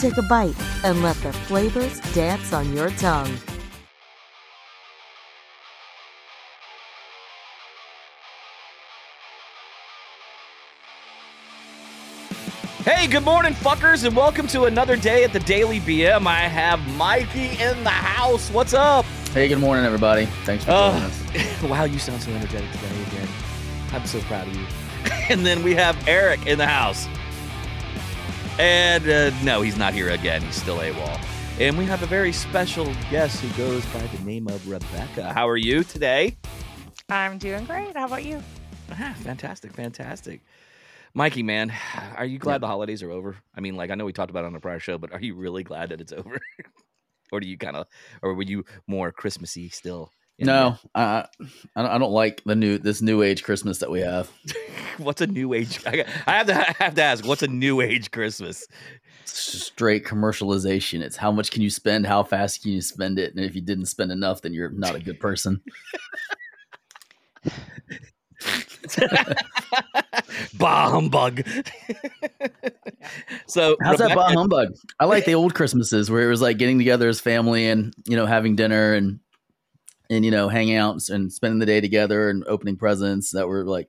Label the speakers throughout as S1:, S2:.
S1: take a bite, and let the flavors dance on your tongue.
S2: Hey, good morning, fuckers, and welcome to another day at the Daily BM. I have Mikey in the house. What's up?
S3: Hey, good morning, everybody. Thanks for joining
S2: Uh,
S3: us.
S2: wow, you sound so energetic today again. I'm so proud of you. and then we have Eric in the house. And uh, no, he's not here again. He's still AWOL. And we have a very special guest who goes by the name of Rebecca. How are you today?
S4: I'm doing great. How about you?
S2: Ah, fantastic, fantastic. Mikey, man, are you glad the holidays are over? I mean, like I know we talked about it on a prior show, but are you really glad that it's over? or do you kind of, or were you more Christmassy still?
S3: No, uh, I don't- I don't like the new this new age Christmas that we have.
S2: What's a new age? I I have to I have to ask. What's a new age Christmas?
S3: It's straight commercialization. It's how much can you spend, how fast can you spend it, and if you didn't spend enough, then you're not a good person.
S2: bah humbug. so
S3: How's that bah humbug? I like the old Christmases where it was like getting together as family and you know having dinner and and you know hanging out and spending the day together and opening presents that were like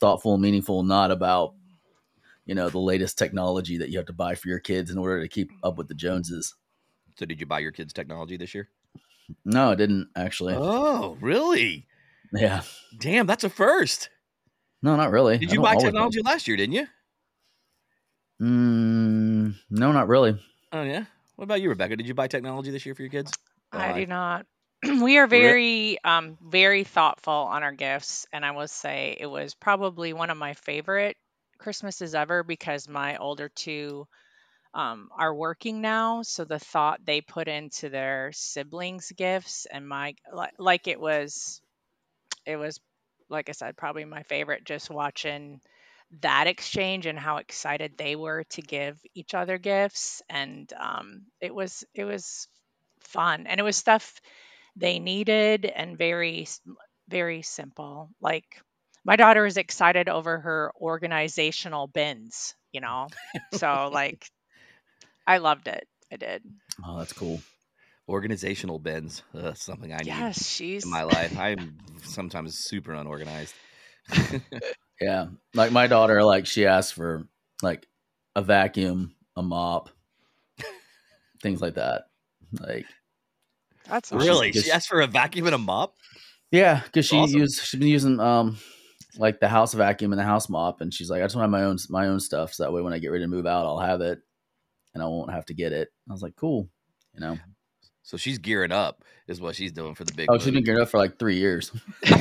S3: thoughtful and meaningful, not about you know the latest technology that you have to buy for your kids in order to keep up with the Joneses.
S2: So did you buy your kids technology this year?
S3: No, I didn't actually.
S2: Oh, really?
S3: Yeah,
S2: Damn, that's a first.
S3: no, not really.
S2: Did you
S3: don't
S2: buy
S3: always
S2: technology last year? Didn't you?
S3: Mm, no, not really.
S2: Oh yeah. What about you, Rebecca? Did you buy technology this year for your kids?
S4: I
S2: Why?
S4: do not. we are very, um, very thoughtful on our gifts, and I will say it was probably one of my favorite Christmases ever because my older two um, are working now, so the thought they put into their siblings' gifts and my like, like it was, it was like I said, probably my favorite. Just watching that exchange and how excited they were to give each other gifts and um, it was it was fun and it was stuff they needed and very very simple like my daughter is excited over her organizational bins you know so like i loved it i did
S3: Oh, that's cool.
S2: Organizational bins. Uh, that's something I need
S4: yes she's
S2: in my life. I'm sometimes super unorganized.
S3: Yeah, like my daughter, like she asked for like a vacuum, a mop, things like that. Like,
S4: that's
S3: Well,
S2: really?
S3: just-
S2: She asked for a vacuum and a mop?
S3: yeah, because she
S2: Awesome.
S3: used she's been using um like the house vacuum and the house mop, and she's like, I just want to have my own my own stuff, so that way when I get ready to move out, I'll have it, and I won't have to get it. I was like, cool, you know.
S2: So she's gearing up, is what she's doing for the big.
S3: Oh, she's been gearing up for like three years.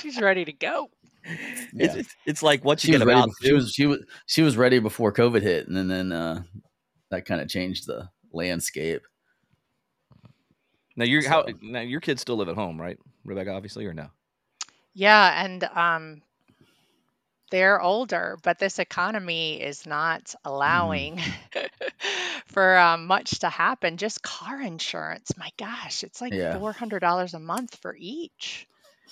S4: she's ready to go
S2: It's,
S3: Yeah.
S2: it's, it's like what
S3: She
S2: you
S3: was
S2: get
S3: ready.
S2: about.
S3: She was she was she was ready before COVID hit, and then then uh, that kind of changed the landscape.
S2: Now you're how now your kids still live at home, right, Rebecca? Obviously, or no?
S4: Yeah, and um, they're older, but this economy is not allowing for um, much to happen. Just car insurance, my gosh, it's like
S3: Yeah.
S4: four hundred dollars a month for each.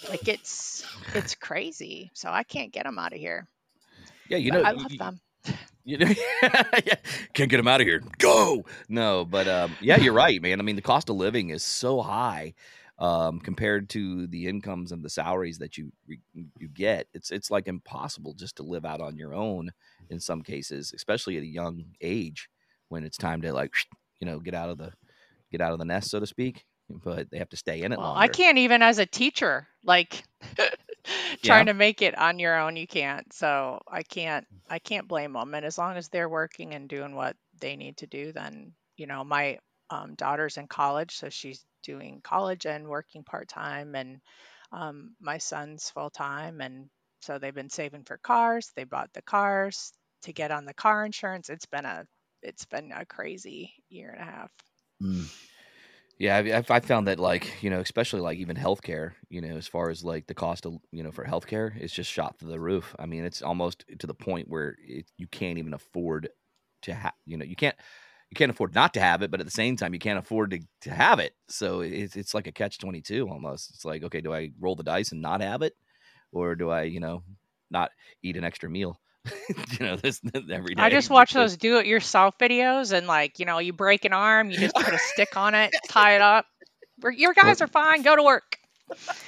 S4: Like it's it's crazy. So I can't get them out of here.
S2: Yeah, you
S4: But
S2: know,
S4: I love
S2: you-
S4: them.
S2: You know, can't get them out of here. Go. No, but um, yeah, you're right, man. I mean, the cost of living is so high um, compared to the incomes and the salaries that you you get. It's it's like impossible just to live out on your own in some cases, especially at a young age when it's time to like you know get out of the get out of the nest, so to speak. But they have to stay in it
S4: Well. I can't even as a teacher, like trying to make it on your own, you can't. So I can't I can't blame them. And as long as they're working and doing what they need to do, then you know my um, daughter's in college, so she's doing college and working part time, and um, my son's full time, and so they've been saving for cars. They bought the cars. to get on the car insurance. It's been a it's been a crazy year and a half.
S3: Mm.
S2: Yeah, I've- I found that like you know, especially like even healthcare, you know, as far as like the cost of you know for healthcare, it's just shot through the roof. I mean, it's almost to the point where it, you can't even afford to have, you know, you can't you can't afford not to have it, but at the same time, you can't afford to to have it. So it's it's like a catch twenty two almost. It's like, okay, do I roll the dice and not have it, or do I, you know, not eat an extra meal? you know, this every day.
S4: I just watch those do it yourself videos and like, you know, you break an arm, you just put a stick on it, tie it up. Your guys are fine. Go to work.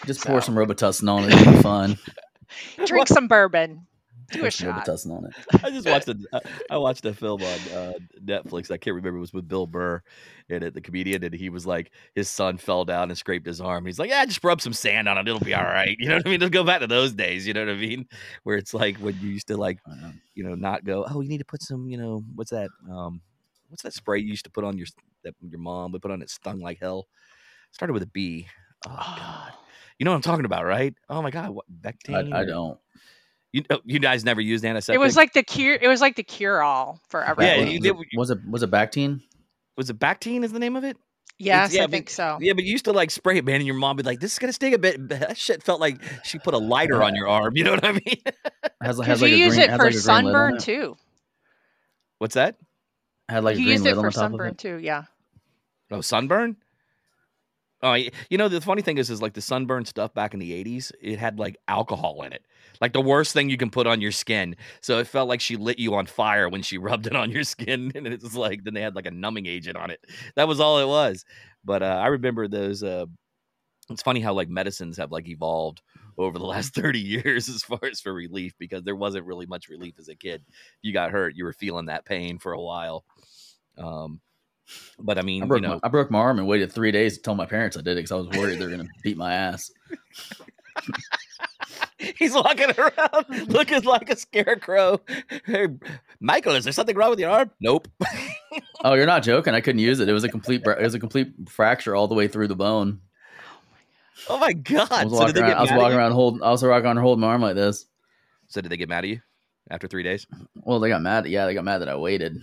S3: Just pour some Robitussin on it. It'll be fun.
S4: Drink some bourbon. Do a
S3: Pour some
S4: shot.
S3: On it.
S2: I just watched a I- I watched a film on uh, Netflix. I can't remember. It was with Bill Burr in it, the comedian, and he was like, his son fell down and scraped his arm. He's like, yeah, just rub some sand on it. It'll be all right. You know what I mean? Just go back to those days. You know what I mean? Where it's like when you used to like, you know, not go. Oh, you need to put some. You know, what's that? Um, what's that spray you used to put on your that your mom would put on it? Stung like hell. Started with a B. Oh God. You know what I'm talking about, right? Oh my God, what Bactine?
S3: I, I don't.
S2: You, oh, you guys never used antiseptic?
S4: It was like the cure it was like the cure all for
S2: Yeah,
S4: everything.
S2: you
S3: was,
S2: did-
S3: it, was it was it Bactine?
S2: was it Bactine? Is the name of it?
S4: yes,
S2: yeah,
S4: I
S2: but-
S4: think so.
S2: Yeah, but you used to like spray it, man, and your mom would be like, "This is gonna sting a bit." That shit felt like she put a lighter on your arm. You know what I mean?
S3: Has, has
S4: Because
S3: like
S4: you
S3: a
S4: use
S3: green,
S4: it for
S3: like a green lid on
S4: sunburn too.
S2: What's that?
S3: I Had like a
S4: you
S3: green
S4: used
S3: lid
S4: it
S3: on
S4: for
S3: top of
S4: sunburn
S3: it.
S4: too, yeah.
S2: Oh, sunburn. Oh, you know the funny thing is, is like the sunburn stuff back in the '80s. It had like alcohol in it, like the worst thing you can put on your skin. So it felt like she lit you on fire when she rubbed it on your skin, and it was like then they had like a numbing agent on it. That was all it was. But uh, I remember those. Uh, it's funny how like medicines have like evolved over the last 30 years as far as for relief because there wasn't really much relief as a kid. You got hurt, you were feeling that pain for a while. Um, but I mean,
S3: I broke,
S2: you know,
S3: my, I broke my arm and waited three days to tell my parents I did it because I was worried they were going to beat my ass.
S2: He's walking around looking like a scarecrow. Hey, Michael, is there something wrong with your arm? Nope.
S3: Oh, you're not joking? I couldn't use it. It was a complete. It was a complete fracture all the way through the bone.
S2: oh my god!
S3: I was
S2: So did
S3: walking
S2: they
S3: around. I was walking around holding. I was walking around holding my arm like this.
S2: So did they get mad at you after three days?
S3: Well, they got mad. Yeah, they got mad that I waited.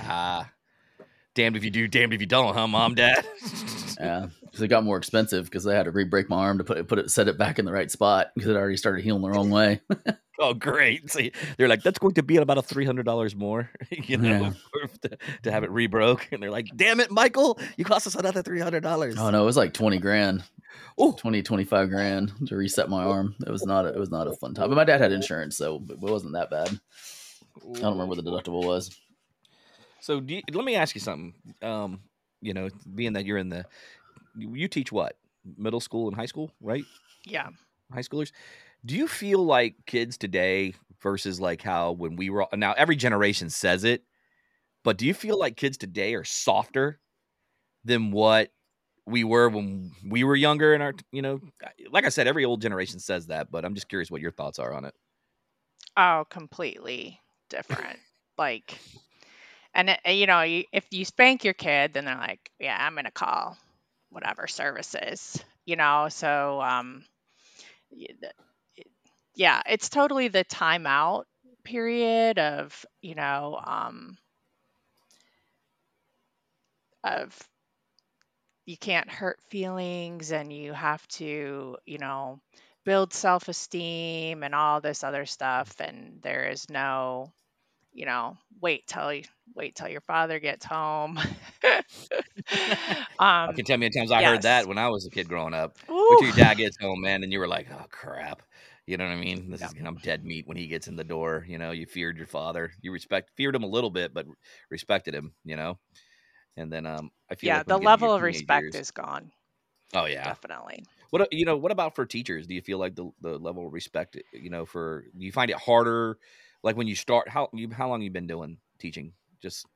S2: Ah, damned if you do, damned if you don't, huh, mom, dad?
S3: Yeah, because it got more expensive because they had to re-break my arm to put it, put it, set it back in the right spot because it already started healing the wrong way.
S2: oh, great! See, they're like, that's going to be about a three hundred dollars more, you know,
S3: Yeah.
S2: to, to have it rebroke. And they're like, damn it, Michael, you cost us another three hundred dollars.
S3: Oh no, it was like twenty grand,
S2: Oh,
S3: 20, 25 grand to reset my arm. It was not. A, it was not a fun time. But my dad had insurance, so it wasn't that bad. I don't remember what the deductible was.
S2: So you, let me ask you something. Um, you know, being that you're in the, you, you teach what middle school and high school, right?
S4: Yeah.
S2: High schoolers. Do you feel like kids today versus like how when we were now every generation says it, but do you feel like kids today are softer than what we were when we were younger? And our, you know, like I said, every old generation says that, but I'm just curious what your thoughts are on it.
S4: Oh, completely different. like, and it, you know, if you spank your kid, then they're like, "Yeah, I'm gonna call whatever services," you know. So, um, yeah, it's totally the timeout period of you know, um, of you can't hurt feelings and you have to, you know, build self-esteem and all this other stuff and there is no you know wait till you wait till your father gets home
S2: I
S4: um
S2: can tell me times I heard that when I was a kid growing up. Wait
S4: ooh,
S2: till your dad gets home, man, and you were like, "Oh crap," you know what I mean? This
S4: Yeah.
S2: is I'm dead meat when he gets in the door. You know, you feared your father, you respect feared him a little bit, but respected him. You know, and then um, I feel
S4: yeah
S2: like
S4: the
S2: when you get into
S4: level of respect
S2: years-
S4: is gone
S2: Oh yeah.
S4: definitely
S2: What you know? What about for teachers? Do you feel like the the level of respect? You know, for do you find it harder? Like when you start, how you how long you've been doing teaching? Just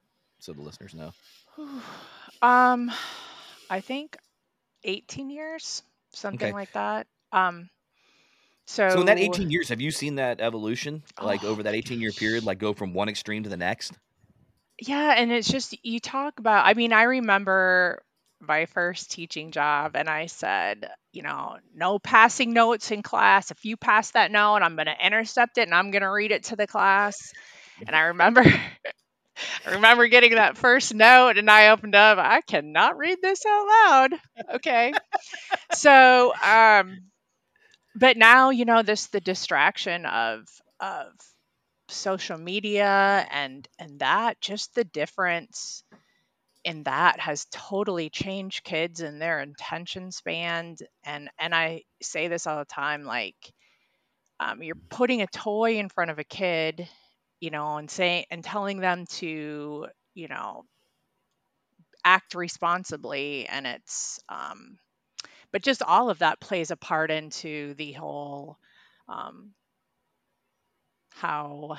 S2: so the listeners know.
S4: um i think 18 years something
S2: Okay.
S4: like that um so
S2: So in that 18 years, have you seen that evolution? Like
S4: Oh,
S2: over that 18 year period, like go from one extreme to the next?
S4: Yeah, and it's just you talk about, I mean, I remember my first teaching job and I said, you know, no passing notes in class. If you pass that note, I'm going to intercept it and I'm going to read it to the class. And I remember I remember getting that first note and I opened up, I cannot read this out loud. Okay. so um but now, you know, this the distraction of of social media and and that just the difference in that has totally changed kids and their attention span and and I say this all the time like um, you're putting a toy in front of a kid you know and saying and telling them to you know act responsibly and it's um but just all of that plays a part into the whole um how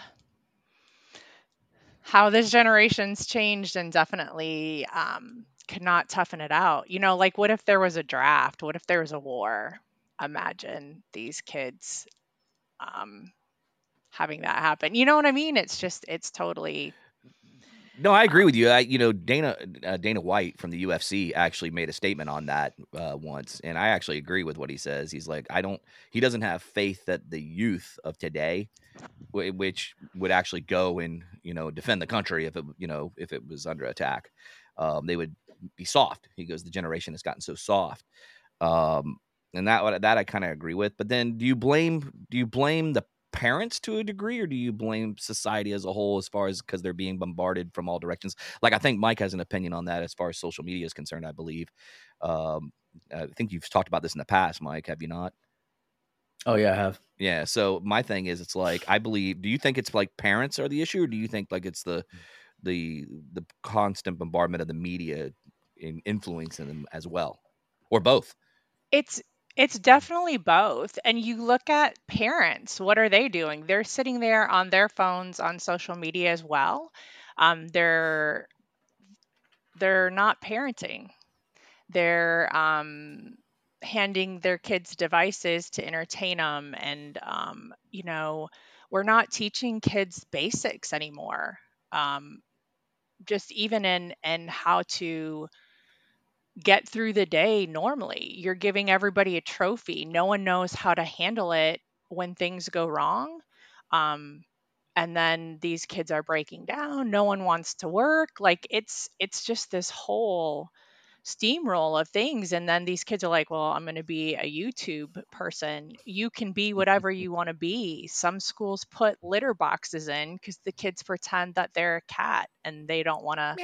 S4: how this generation's changed and definitely um, could not toughen it out. You know, like what if there was a draft? What if there was a war? Imagine these kids um, having that happen. You know what I mean? It's just, it's totally.
S2: No, I agree with you. I, you know, Dana uh, Dana White from the UFC actually made a statement on that uh, once, and I actually agree with what he says. He's like, I don't. He doesn't have faith that the youth of today which would actually go and you know defend the country if it you know if it was under attack. Um, they would be soft. He goes, the generation has gotten so soft, um, and that that I kind of agree with. But then, do you blame do you blame the parents to a degree, or do you blame society as a whole as far as because they're being bombarded from all directions? Like I think Mike has an opinion on that as far as social media is concerned. I believe. Um, I think you've talked about this in the past, Mike. Have you not?
S3: Oh yeah, I have.
S2: Yeah. So my thing is, it's like I believe. Do you think it's like parents are the issue, or do you think like it's the the the constant bombardment of the media in influencing them as well, or both?
S4: It's it's definitely both. And you look at parents, what are they doing? They're sitting there on their phones on social media as well. Um, they're they're not parenting. They're um, handing their kids devices to entertain them and um, you know we're not teaching kids basics anymore um, just even in and how to get through the day normally. You're giving everybody a trophy. No one knows how to handle it when things go wrong um, and then these kids are breaking down. No one wants to work. Like it's it's just this whole steamroll of things. And then these kids are like well i'm going to be a youtube person. You can be whatever you want to be. Some schools put litter boxes in because the kids pretend that they're a cat and they don't want to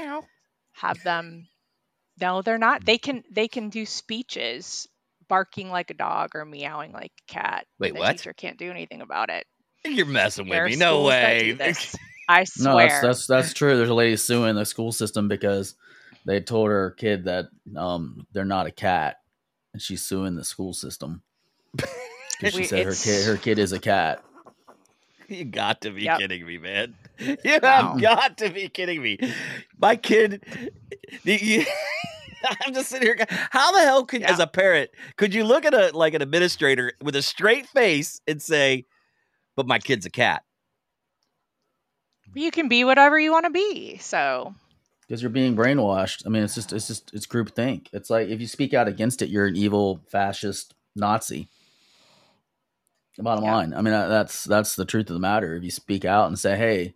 S4: have them no they're not they can they can do speeches barking like a dog or meowing like a cat
S2: wait
S4: the
S2: what
S4: teacher can't do anything about it
S2: you're messing with
S4: There are
S2: me no
S4: schools that do
S2: way
S4: i swear
S3: No, that's that's that's true. There's a lady suing the school system because they told her kid that um they're not a cat, and she's suing the school system because she
S4: We-
S3: said her kid her kid is a cat.
S2: You got to be
S4: Yep.
S2: kidding me, man. You have
S3: Wow.
S2: got to be kidding me. My kid, the- you- I'm just sitting here. How the hell could, as a parent, could you look at a like an administrator with a straight face and say, "But my kid's a cat"?
S4: you can be whatever you want to be so
S3: because you're being brainwashed. I mean, it's just it's just it's groupthink. It's like if you speak out against it, you're an evil fascist Nazi. The bottom
S4: Yeah.
S3: line. I mean, that's that's the truth of the matter. If you speak out and say, "Hey,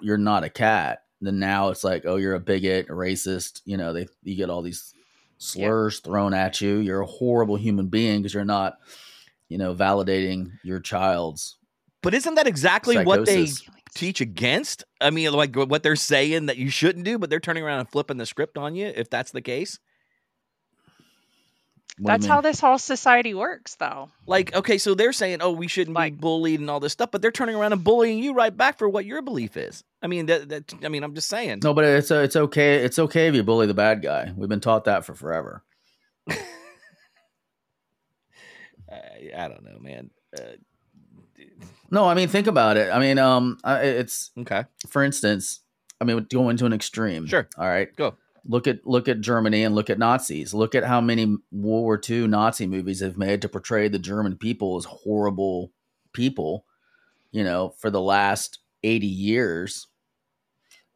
S3: you're not a cat," then now it's like, "Oh, you're a bigot, a racist." You know, they you get all these slurs thrown at you. You're a horrible human being because you're not, you know, validating your child's
S2: But isn't that exactly what they teach against? I mean, like what they're saying that you shouldn't do, but they're turning around and flipping the script on you. If that's the case,
S3: What do you
S4: that's how this whole society works though
S2: like okay, so they're saying, "Oh, we shouldn't be bullied and all this stuff," but they're turning around and bullying you right back for what your belief is. I mean, that, that I mean, I'm just saying.
S3: No, but it's it's okay. It's okay if you bully the bad guy. We've been taught that for forever.
S2: I, I don't know, man. Uh,
S3: No, I mean think about it. I mean, um, it's
S2: okay,
S3: for instance, I mean, go into an extreme.
S2: Sure.
S3: All right.
S2: Go.
S3: Look at look at Germany and look at Nazis. Look at how many World War II Nazi movies have made to portray the German people as horrible people. You know, for the last eighty years,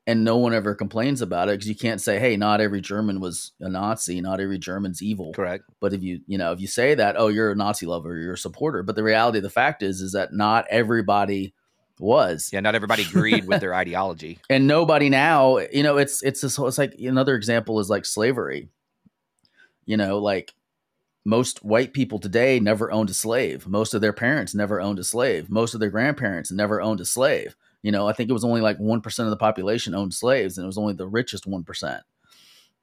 S3: and no one ever complains about it because you can't say, "Hey, not every German was a Nazi. Not every German's evil."
S2: correct.
S3: But if you, you know, if you say that, oh, you're a Nazi lover, you're a supporter. But the reality of the fact is, is that not everybody was.
S2: Yeah, not everybody agreed with their ideology.
S3: and nobody now you know it's it's this it's like another example is like slavery. You know like most white people today never owned a slave. Most of their parents never owned a slave. Most of their grandparents never owned a slave. You know i think it was only like 1% of the population owned slaves and it was only the richest 1%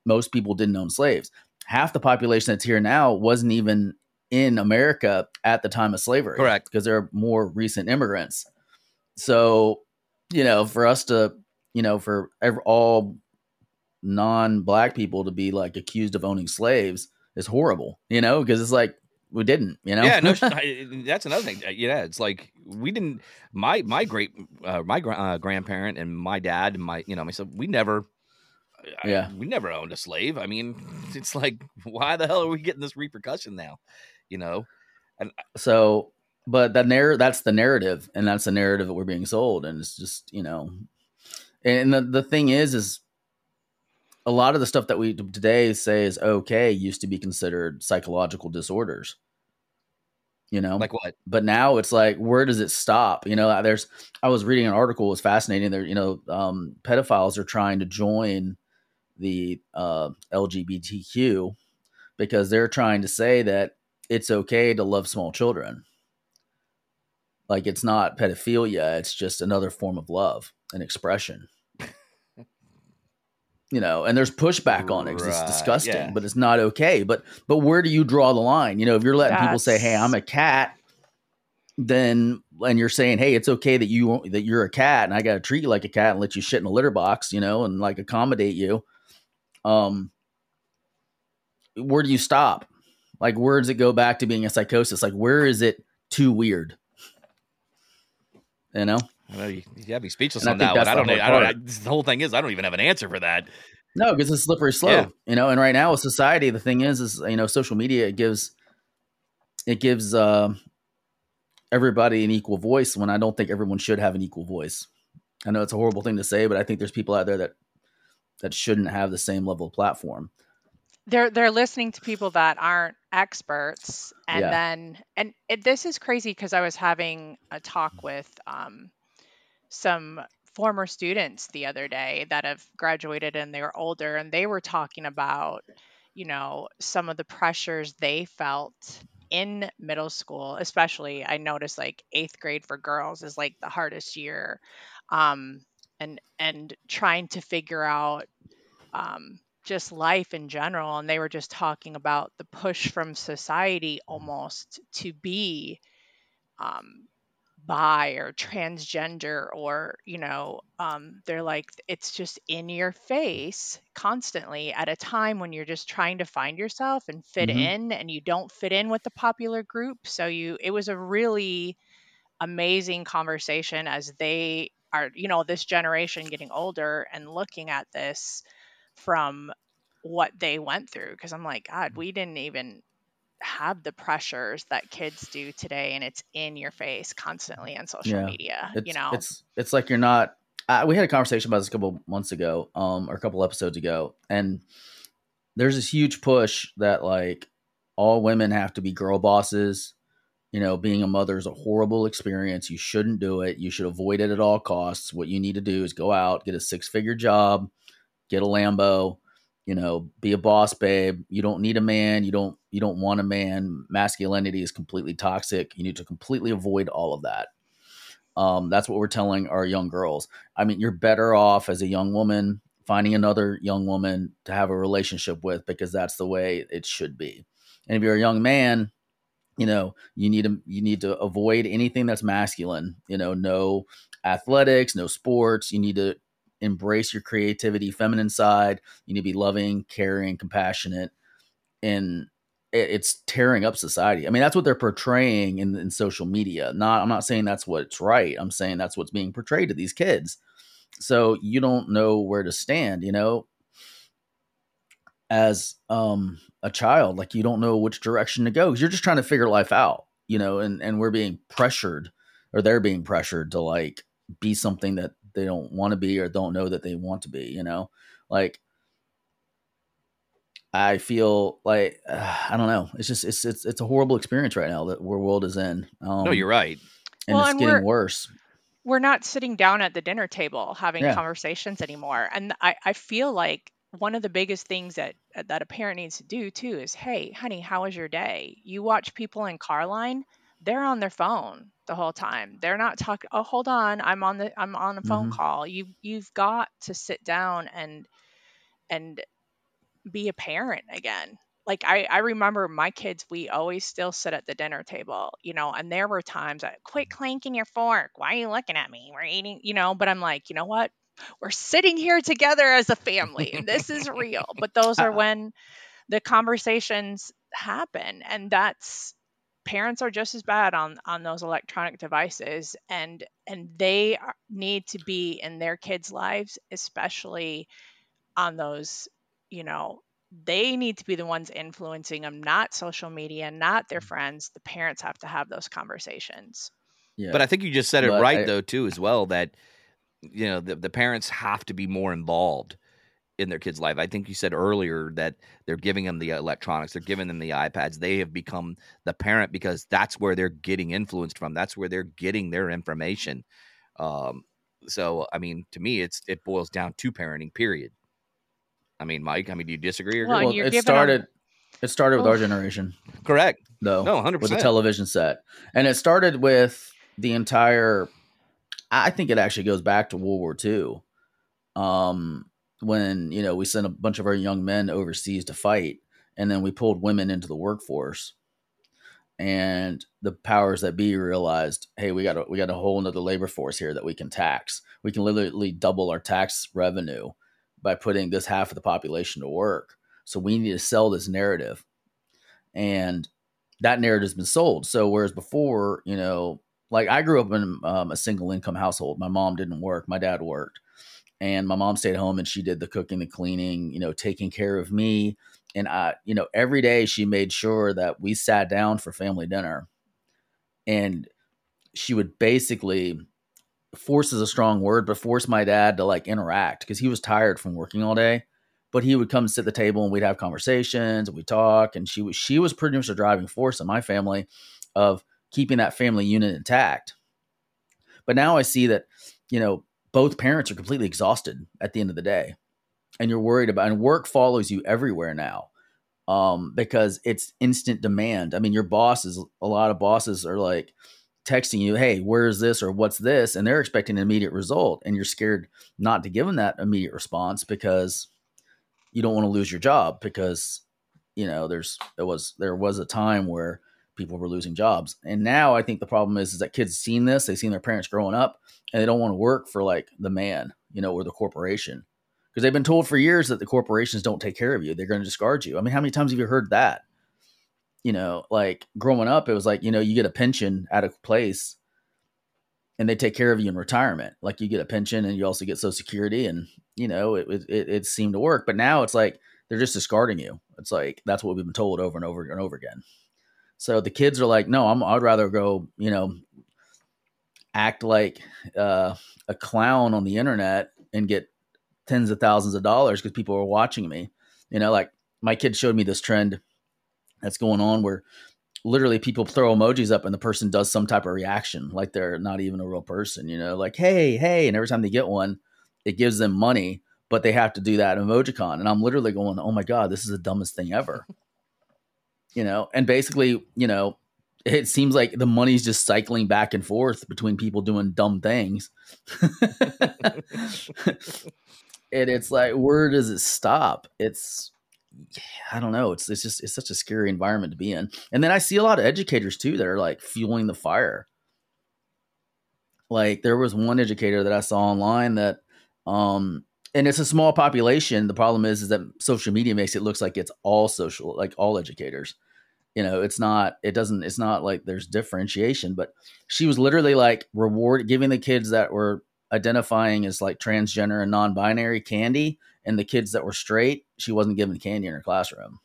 S3: most people didn't own slaves. Half the population that's here now wasn't even in america at the time of slavery
S2: Correct.
S3: because they're more recent immigrants so you know for us to you know for all non-black people to be like accused of owning slaves is horrible you know because it's like we didn't you know
S2: Yeah, no, that's another thing. Uh, Yeah, it's like we didn't. My my great uh, my uh, grandparent and my dad and my you know myself. We never. I-
S3: Yeah.
S2: we never owned a slave. I mean, it's like, why the hell are we getting this repercussion now? You know, and
S3: so but that narr- that's the narrative and that's the narrative that we're being sold and it's just you know and the, the thing is is a lot of the stuff that we today say is okay used to be considered psychological disorders. You know?
S2: Like what?
S3: but now it's like where does it stop? You know there's i was reading an article it was fascinating there you know um, pedophiles are trying to join the uh, lgbtq because they're trying to say that it's okay to love small children like it's not pedophilia it's just another form of love and expression. You know and there's pushback on it 'cause it's
S2: Right,
S3: disgusting
S2: yeah.
S3: but it's not okay. But but where do you draw the line? You know if you're letting people say hey i'm a cat then and you're saying hey it's okay that you that you're a cat and i gotta treat you like a cat and let you shit in a litter box you know and like accommodate you um where do you stop? Like where does it go back to being a psychosis? Like where is it too weird you know
S2: I know you, you have me speechless
S3: And
S2: on that one. I
S3: the
S2: don't. know. I don't. I, the whole thing is, I don't even have an answer for that.
S3: No, because it's a slippery slope.
S2: Yeah.
S3: You know, and right now with society, the thing is, is you know, social media it gives it gives uh, everybody an equal voice when I don't think everyone should have an equal voice. I know it's a horrible thing to say, but I think there's people out there that that shouldn't have the same level of platform.
S4: They're they're listening to people that aren't experts and
S3: Yeah.
S4: then and it, this is crazy because i was having a talk with um, some former students the other day that have graduated and they were older and they were talking about you know some of the pressures they felt in middle school especially i noticed like eighth grade for girls is like the hardest year um, and and trying to figure out um, just life in general and they were just talking about the push from society almost to be um, bi or transgender or you know um, they're like it's just in your face constantly at a time when you're just trying to find yourself and fit
S3: Mhm.
S4: in and you don't fit in with the popular group so you it was a really amazing conversation as they are you know this generation getting older and looking at this from what they went through because i'm like god we didn't even have the pressures that kids do today and it's in your face constantly on social
S3: Yeah.
S4: media
S3: It's
S4: you know
S3: it's it's like you're not. Uh, we had a conversation about this a couple months ago, um, or a couple episodes ago, and there's this huge push that like all women have to be girl bosses. You know, being a mother is a horrible experience. You shouldn't do it. You should avoid it at all costs. What you need to do is go out, get a six figure job, get a Lambo, you know, be a boss babe. You don't need a man. You don't you don't want a man. Masculinity is completely toxic. You need to completely avoid all of that. Um, that's what we're telling our young girls. I mean, you're better off as a young woman finding another young woman to have a relationship with because that's the way it should be. And if you're a young man, you know, you need to you need to avoid anything that's masculine. You know, no athletics, no sports. You need to embrace your creativity, feminine side. You need to be loving, caring, compassionate, and it's tearing up society. I mean, that's what they're portraying in, in social media. Not, I'm not saying that's what's right. I'm saying that's what's being portrayed to these kids. So you don't know where to stand. You know, as um, a child, like you don't know which direction to go because you're just trying to figure life out. You know, and and we're being pressured, or they're being pressured to like be something that they don't want to be or don't know that they want to be. You know, like I feel like uh, I don't know. It's just it's it's it's a horrible experience right now that our world is in. Um,
S2: no, you're right.
S3: and
S4: Well,
S3: it's
S4: and
S3: getting
S4: we're-
S3: worse.
S4: we're not sitting down at the dinner table having
S3: Yeah.
S4: conversations anymore. And I, I feel like one of the biggest things that that a parent needs to do too is, hey, honey, how was your day? You watch people in car line, they're on their phone the whole time. They're not talking, oh, hold on, I'm on the I'm on a phone
S3: Mhm.
S4: call. You you've got to sit down and and be a parent again. Like I, I remember my kids, we always still sit at the dinner table, you know, and there were times I quit clanking your fork. Why are you looking at me? We're eating, you know, but I'm like, you know what? We're sitting here together as a family and this is real. But those are when the conversations happen. And that's parents are just as bad on on those electronic devices and and they need to be in their kids lives especially on those you know they need to be the ones influencing them not social media not their mm. friends. The parents have to have those conversations.
S3: Yeah.
S2: But I think you just said it
S3: But
S2: right
S3: I-
S2: though too as well that you know the, the parents have to be more involved in their kids' life. I think you said earlier that they're giving them the electronics, they're giving them the iPads. They have become the parent because that's where they're getting influenced from. That's where they're getting their information. Um, so I mean, to me, it's it boils down to parenting. Period. I mean, Mike. I mean, do you disagree or
S4: Well,
S2: agree?
S3: it
S4: giving 'em-
S3: started. It started with our generation,
S2: Correct.
S3: though.
S2: No, hundred
S3: with the television set, and it started with the entire. I think it actually goes back to World War II, um, when you know we sent a bunch of our young men overseas to fight, and then we pulled women into the workforce, and the powers that be realized, hey, we got a, we got a whole another labor force here that we can tax. We can literally double our tax revenue by putting this half of the population to work. So we need to sell this narrative, and that narrative's been sold. So whereas before, you know, like I grew up in um, a single income household. My mom didn't work. My dad worked, and my mom stayed home and she did the cooking, the cleaning, you know, taking care of me. And I, you know, every day she made sure that we sat down for family dinner, and she would basically force is a strong word, but force my dad to like interact because he was tired from working all day. But he would come sit at the table and we'd have conversations and we'd talk. And she was she was pretty much the driving force in my family of keeping that family unit intact. But now I see that, you know, both parents are completely exhausted at the end of the day. And you're worried about and work follows you everywhere now. Um, because it's instant demand. I mean, your bosses, a lot of bosses are like texting you, hey, where's this or what's this? And they're expecting an immediate result. And you're scared not to give them that immediate response because you don't want to lose your job because you know there's there was there was a time where people were losing jobs. And now i think the problem is is that kids seen this they've seen their parents growing up and they don't want to work for like the man you know or the corporation. Because they've been told for years that the corporations don't take care of you they're going to discard you. I mean how many times have you heard that? You know like growing up it was like you know you get a pension at a place and they take care of you in retirement. Like you get a pension and you also get social security and you know it, it it seemed to work. But now it's like they're just discarding you. It's like that's what we've been told over and over and over again so the kids are like no I'm, i'd rather go you know act like uh, a clown on the internet and get tens of thousands of dollars because people are watching me. You know like my kid showed me this trend that's going on where literally people throw emojis up and the person does some type of reaction like they're not even a real person you know like hey hey and every time they get one it gives them money but they have to do that emojicon. And i'm literally going oh my god this is the dumbest thing ever you know and basically you know it seems like the money's just cycling back and forth between people doing dumb things and it's like where does it stop it's I don't know. It's it's just it's such a scary environment to be in. And then I see a lot of educators too that are like fueling the fire. Like there was one educator that I saw online that um and it's a small population. The problem is is that social media makes it looks like it's all social, like all educators. You know, it's not it doesn't it's not like there's differentiation, but she was literally like reward giving the kids that were identifying as like transgender and non-binary candy and the kids that were straight, she wasn't giving candy in her classroom.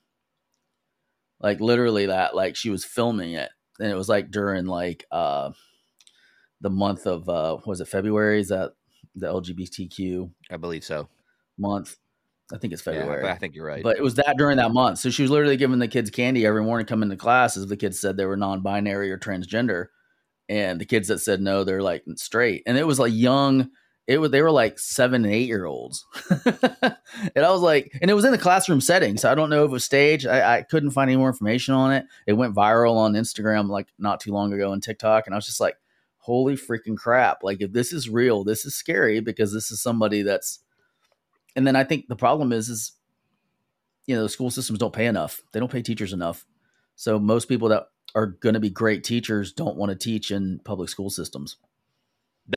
S3: Like literally that, like she was filming it. And it was like during like uh the month of uh was it February? Is that the LGBTQ
S2: I believe so.
S3: month? I think it's February.
S2: but I think you're right.
S3: But it was that during that month. So she was literally giving the kids candy every morning coming to class as the kids said they were non binary or transgender. and the kids that said no, they're like straight, and it was like young. It was they were like seven and eight year olds, and I was like, and it was in the classroom setting, so I don't know if it was staged. I, I couldn't find any more information on it. It went viral on Instagram like not too long ago and TikTok, and I was just like, holy freaking crap! Like if this is real, this is scary because this is somebody that's. And then I think the problem is is you know the school systems don't pay enough. They don't pay teachers enough. So most people that are going to be great teachers don't want to teach in public school systems.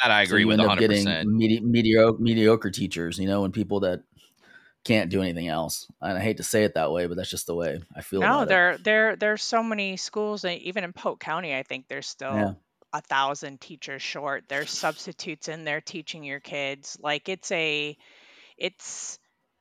S2: That I agree
S3: so you
S2: with.
S3: end
S2: 100%.
S3: up getting medi- mediocre, mediocre teachers, you know, and people that can't do anything else. And I hate to say it that way, but that's just the way I feel.
S4: No,
S3: about it.
S4: there there there's so many schools, and even in Polk County, I think there's still
S3: Yeah.
S4: a thousand teachers short. There's substitutes in there teaching your kids. Like it's a, it's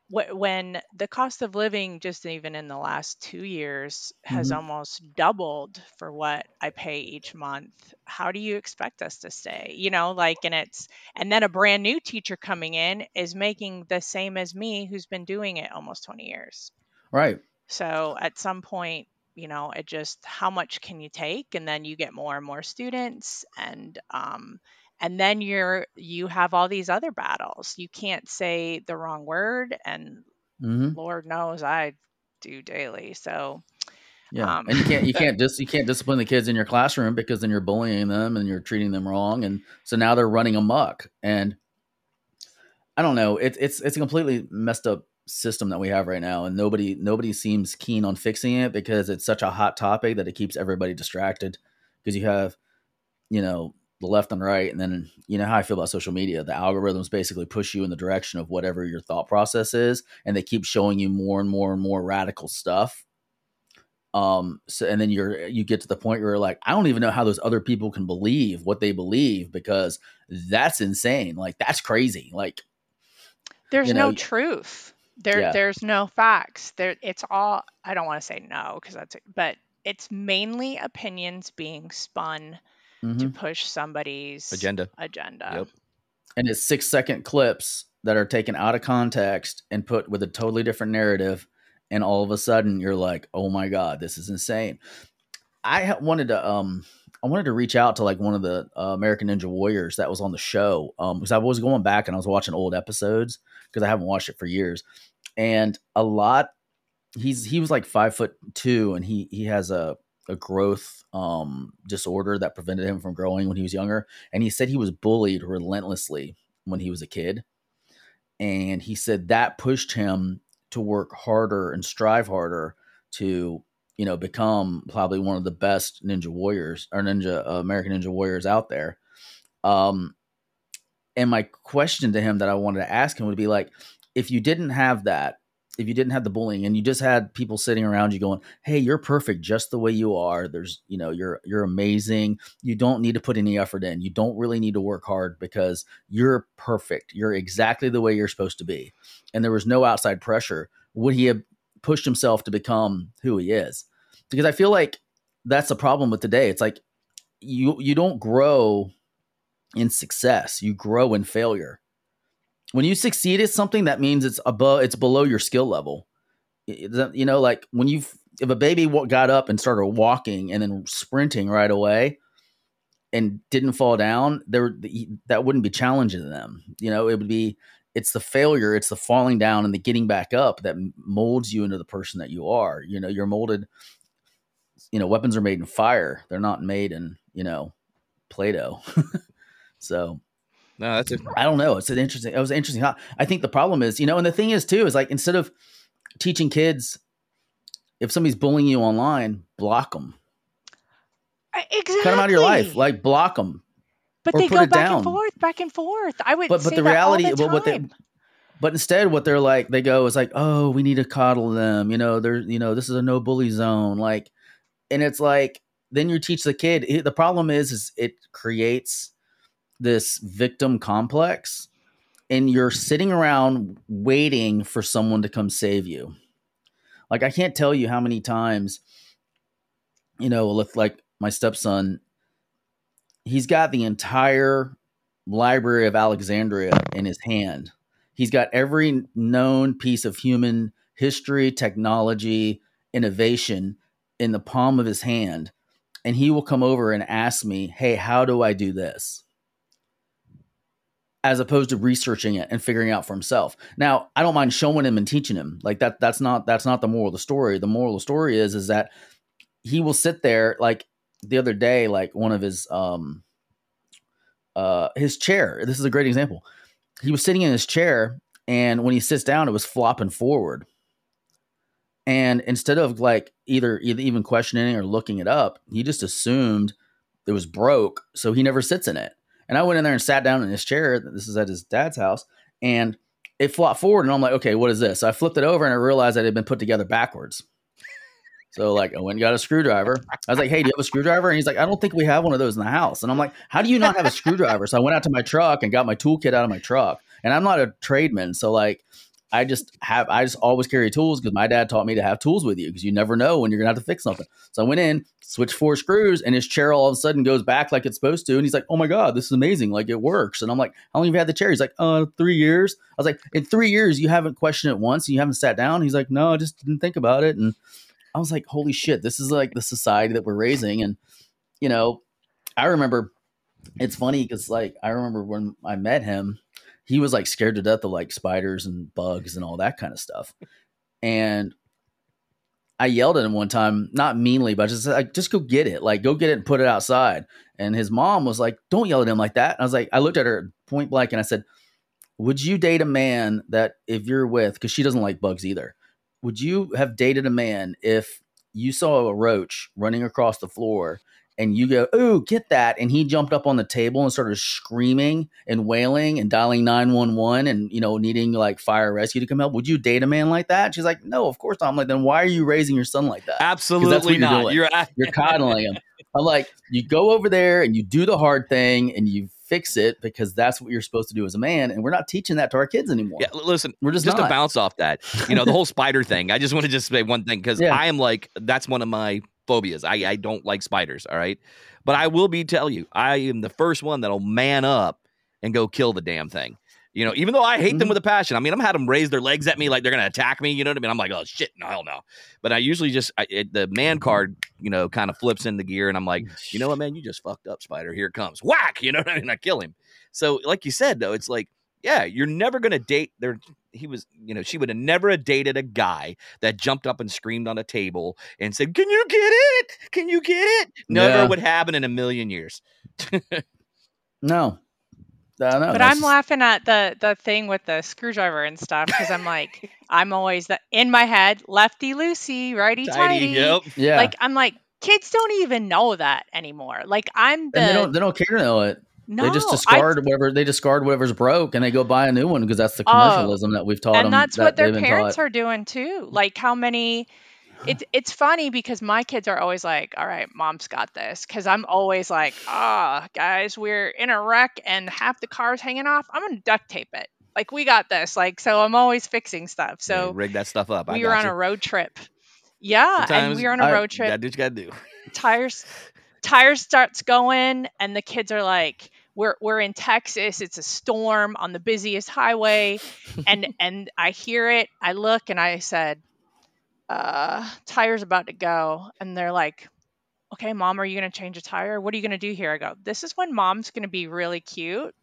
S4: when the cost of living just even in the last two years has
S3: Mhm.
S4: almost doubled for what I pay each month. How do you expect us to stay? You know, like, and it's and then a brand new teacher coming in is making the same as me, who's been doing it almost 20 years.
S3: Right.
S4: So at some point, you know, it just how much can you take, and then you get more and more students, and um, and then you're you have all these other battles. You can't say the wrong word, and
S3: hmm
S4: Lord knows I do daily. So
S3: Yeah.
S4: Um,
S3: and you can't you can't just you can't discipline the kids in your classroom because then you're bullying them and you're treating them wrong, and so now they're running amok. And I don't know. It's it's it's a completely messed up system that we have right now, and nobody nobody seems keen on fixing it because it's such a hot topic that it keeps everybody distracted. Because you have, you know, the left and right, and then you know how I feel about social media. The algorithms basically push you in the direction of whatever your thought process is, and they keep showing you more and more and more radical stuff. Um, so and then you're you get to the point where you're like, I don't even know how those other people can believe what they believe because that's insane. Like that's crazy. Like
S4: there's
S3: You know,
S4: no truth. There
S3: Yeah.
S4: there's no facts. There it's all. I don't want to say no because that's but it's mainly opinions being spun to
S3: mhm.
S4: push somebody's
S2: Agenda.
S4: agenda.
S2: Yep.
S3: and it's six second clips that are taken out of context and put with a totally different narrative and all of a sudden you're like oh my god this is insane i ha- wanted to um i wanted to reach out to like one of the uh, american ninja warriors that was on the show um because i was going back and i was watching old episodes because i haven't watched it for years and a lot he's he was like five foot two and he he has a a growth um disorder that prevented him from growing when he was younger and he said he was bullied relentlessly when he was a kid. And he said that pushed him to work harder and strive harder to you know become probably one of the best ninja warriors or ninja uh, american ninja warriors out there. Um and my question to him that i wanted to ask him would be like if you didn't have that if you didn't have the bullying and you just had people sitting around you going hey you're perfect just the way you are. There's you know you're you're amazing. You don't need to put any effort in. You don't really need to work hard because you're perfect. You're exactly the way you're supposed to be. And there was no outside pressure. Would he have pushed himself to become who he is? Because i feel like that's the problem with today. It's like you you don't grow in success. You grow in failure when you succeed at something that means it's above it's below your skill level. You know like when you if a baby got up and started walking and then sprinting right away and didn't fall down there that wouldn't be challenging to them. You know it would be it's the failure it's the falling down and the getting back up that molds you into the person that you are. You know you're molded you know weapons are made in fire. They're not made in you know play-doh. So
S2: No, that's it.
S3: I don't know. It's an interesting. It was interesting. I think the problem is, you know, and the thing is too is like instead of teaching kids, if somebody's bullying you online, block them,
S4: Exactly.
S3: cut them out of your life, like block them.
S4: but they go back
S3: down.
S4: and forth, back and forth. I would
S3: But but the
S4: that
S3: reality,
S4: the
S3: but what they, but instead, what they're like, they go is like, oh, we need to coddle them. You know, they're you know, this is a no bully zone. Like, and it's like then you teach the kid. it- the problem is, is it creates this victim complex and you're sitting around waiting for someone to come save you. Like I can't tell you how many times, you know, like my stepson, he's got the entire library of Alexandria in his hand. He's got every known piece of human history, technology, innovation in the palm of his hand. and he will come over and ask me, "Hey, how do I do this?" As opposed to researching it and figuring out for himself. Now, I don't mind showing him and teaching him. Like that that's not that's not the moral of the story. The moral of the story is is that he will sit there like the other day like one of his um uh his chair. This is a great example. He was sitting in his chair and when he sits down it was flopping forward and instead of like either, either even questioning or looking it up, he just assumed it was broke, so he never sits in it. And I went in there and sat down in his chair. This is at his dad's house, and it flopped forward. And I'm like, okay, what is this? So I flipped it over and I realized that it had been put together backwards. So like I went and got a screwdriver. I was like, "Hey, do you have a screwdriver?" And he's like, "I don't think we have one of those in the house." And I'm like, "How do you not have a screwdriver?" So I went out to my truck and got my toolkit out of my truck. And I'm not a tradesman, so like I just have I just always carry tools because my dad taught me to have tools with you because you never know when you're gonna have to fix something. So I went in, switched four screws, and his chair all of a sudden goes back like it's supposed to. And he's like, "Oh my god, this is amazing! Like it works." And I'm like, "How long have you had the chair?" He's like, "Uh, three years." I was like, "In three years, you haven't questioned it once, and you haven't sat down." He's like, "No, I just didn't think about it." And I was like, "Holy shit, this is like the society that we're raising." And you know, I remember it's funny because like I remember when I met him he was like scared to death of like spiders and bugs and all that kind of stuff. And I yelled at him one time, not meanly, but just like, just go get it. Like, go get it and put it outside. And his mom was like, don't yell at him like that. And I was like, I looked at her point blank and I said, would you date a man that if you're with, because she doesn't like bugs either, would you have dated a man if you saw a roach running across the floor and you go, "Oh, get that!" and he jumped up on the table and started screaming and wailing and dialing nine one one and you know needing like fire rescue to come help. Would you date a man like that? She's like, "No, of course not." I'm like, "Then why are you raising your son like that?"
S2: Absolutely
S3: you're
S2: not.
S3: doing.
S2: You're
S3: You're coddling him. I'm like, you go over there and you do the hard thing and you fix it because that's what you're supposed to do as a man. And we're not teaching that to our kids anymore.
S2: Yeah, listen,
S3: We're just
S2: just
S3: not.
S2: to bounce off that, you know, the whole spider thing. I just want to just say one thing because
S3: Yeah.
S2: I am like that's one of my phobias. I, I don't like spiders. All right, but I will be tell you, I am the first one that'll man up and go kill the damn thing. You know, even though I hate them
S3: Mhm.
S2: with a passion. I mean, I'm had them raise their legs at me like they're gonna attack me. You know what I mean? I'm like, oh shit, no, hell no. But I usually just I, it, the man card, you know, kind of flips into gear, and I'm like, you know what, man, you just fucked up, spider. Here it comes, whack. You know what I mean? I kill him. So, like you said, though, it's like, yeah, you're never gonna date. There, he was, you know, she would have never have dated a guy that jumped up and screamed on a table and said, "Can you get it? Can you get it?" Never
S3: Yeah.
S2: would happen in a million years.
S3: No. I know.
S4: But I'm laughing at the the thing with the screwdriver and stuff because I'm like, I'm always the in my head, lefty loosey, righty tighty.
S2: Yep.
S3: Yeah.
S4: Like I'm like, kids don't even know that anymore. Like I'm the
S3: and they don't they don't care to know it.
S4: No,
S3: they just
S4: I-
S3: discard whatever they discard whatever's broke and they go buy a new one because that's the
S4: Oh.
S3: commercialism that we've taught them.
S4: and that's
S3: that
S4: what their parents
S3: taught.
S4: are doing too. Like how many it's it's funny because my kids are always like, "All right, mom's got this." Because I'm always like, "Ah, guys, we're in a wreck and half the car's hanging off. I'm gonna duct tape it. Like we got this. Like so, I'm always fixing stuff.
S2: Yeah,
S4: So
S2: rig that stuff up. I
S4: we were on
S2: gotcha.
S4: a road trip. Yeah, and we were on a
S3: I-
S4: road
S2: You
S4: trip.
S2: gotta do what you gotta do.
S4: Tires tires starts going, and the kids are like, "We're we're in Texas. It's a storm on the busiest highway." and and I hear it. I look and I said, uh, "Tire's about to go," and they're like. Okay, mom, are you going to change a tire? What are you going to do here? I go, this is when mom's going to be really cute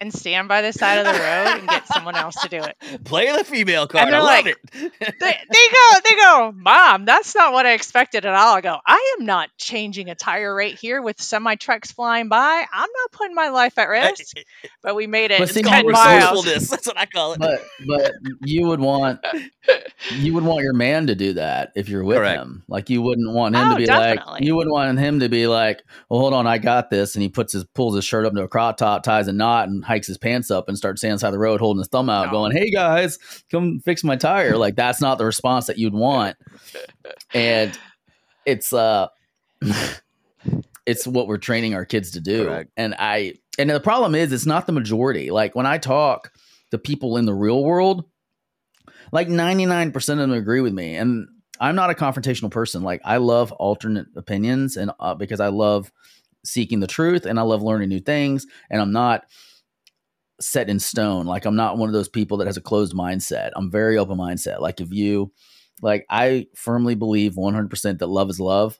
S4: and stand by the side of the road and get someone else to do it.
S2: Play the female card.
S4: they're
S2: I love
S4: like-
S2: it.
S4: they, they go, they go, mom, that's not what I expected at all. I go, I am not changing a tire right here with semi trucks flying by. I'm not putting my life at risk. But we made it
S3: But see,
S2: it's
S3: you
S2: called
S3: were
S4: 10
S3: so
S4: miles.
S2: That's what I call it.
S3: but but you would want you would want your man to do that if you're with
S2: Correct.
S3: him. Like you wouldn't want him
S4: Oh,
S3: to be
S4: definitely.
S3: like you wouldn't want him to be like, well, hold on, I got this, and he puts his pulls his shirt up to a crop top, ties a knot, and hikes his pants up and starts standing side of the road holding his thumb out,
S4: No.
S3: going, "Hey guys, come fix my tire." Like that's not the response that you'd want, and it's uh. It's what we're training our kids to do.
S2: Correct.
S3: And I and the problem is it's not the majority. Like when I talk to people in the real world, like 99% of them agree with me. And I'm not a confrontational person. Like I love alternate opinions and uh, because I love seeking the truth and I love learning new things and I'm not set in stone. Like I'm not one of those people that has a closed mindset. I'm very open mindset. Like if you like I firmly believe 100% that love is love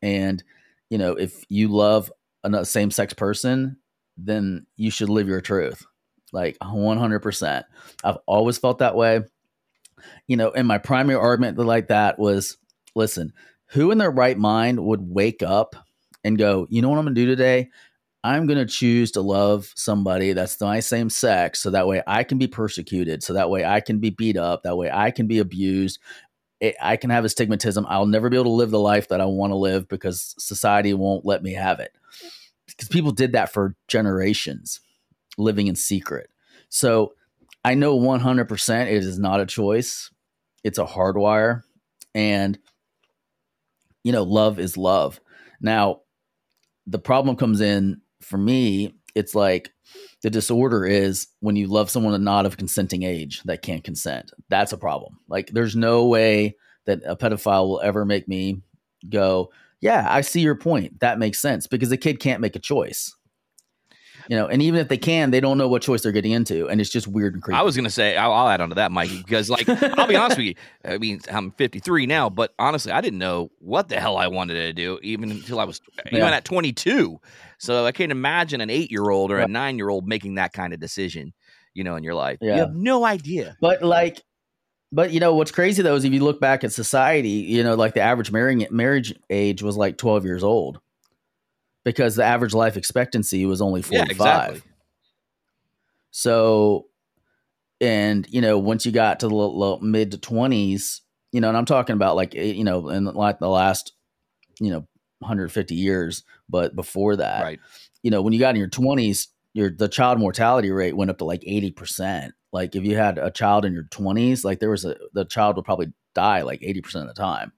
S3: and you know, if you love a same sex person, then you should live your truth. Like 100%. I've always felt that way. You know, and my primary argument like that was listen, who in their right mind would wake up and go, you know what I'm going to do today? I'm going to choose to love somebody that's my same sex so that way I can be persecuted, so that way I can be beat up, that way I can be abused. I can have astigmatism. I'll never be able to live the life that I want to live because society won't let me have it. Because people did that for generations, living in secret. So I know 100% it is not a choice, it's a hardwire. And, you know, love is love. Now, the problem comes in for me, it's like the disorder is when you love someone not of consenting age that can't consent. That's a problem. Like there's no way that a pedophile will ever make me go, yeah, I see your point. That makes sense because the kid can't make a choice you know, and even if they can, they don't know what choice they're getting into, and it's just weird and creepy.
S2: I was gonna say I'll, I'll add on to that, Mikey, because like I'll be honest with you. I mean, I'm 53 now, but honestly, I didn't know what the hell I wanted to do even until I was yeah. even at 22. So I can't imagine an eight year old or a nine year old making that kind of decision, you know, in your life. Yeah. You have no idea.
S3: But like, but you know what's crazy though is if you look back at society, you know, like the average marrying marriage age was like 12 years old because the average life expectancy was only 45. Yeah, exactly. So, and, you know, once you got to the mid to 20s, you know, and I'm talking about like, eh, you know, in like the last, you know, 150 years, but before that,
S2: right.
S3: you know, when you got in your 20s, your the child mortality rate went up to like 80%. Like if you had a child in your 20s, like there was a the child would probably die like 80% of the time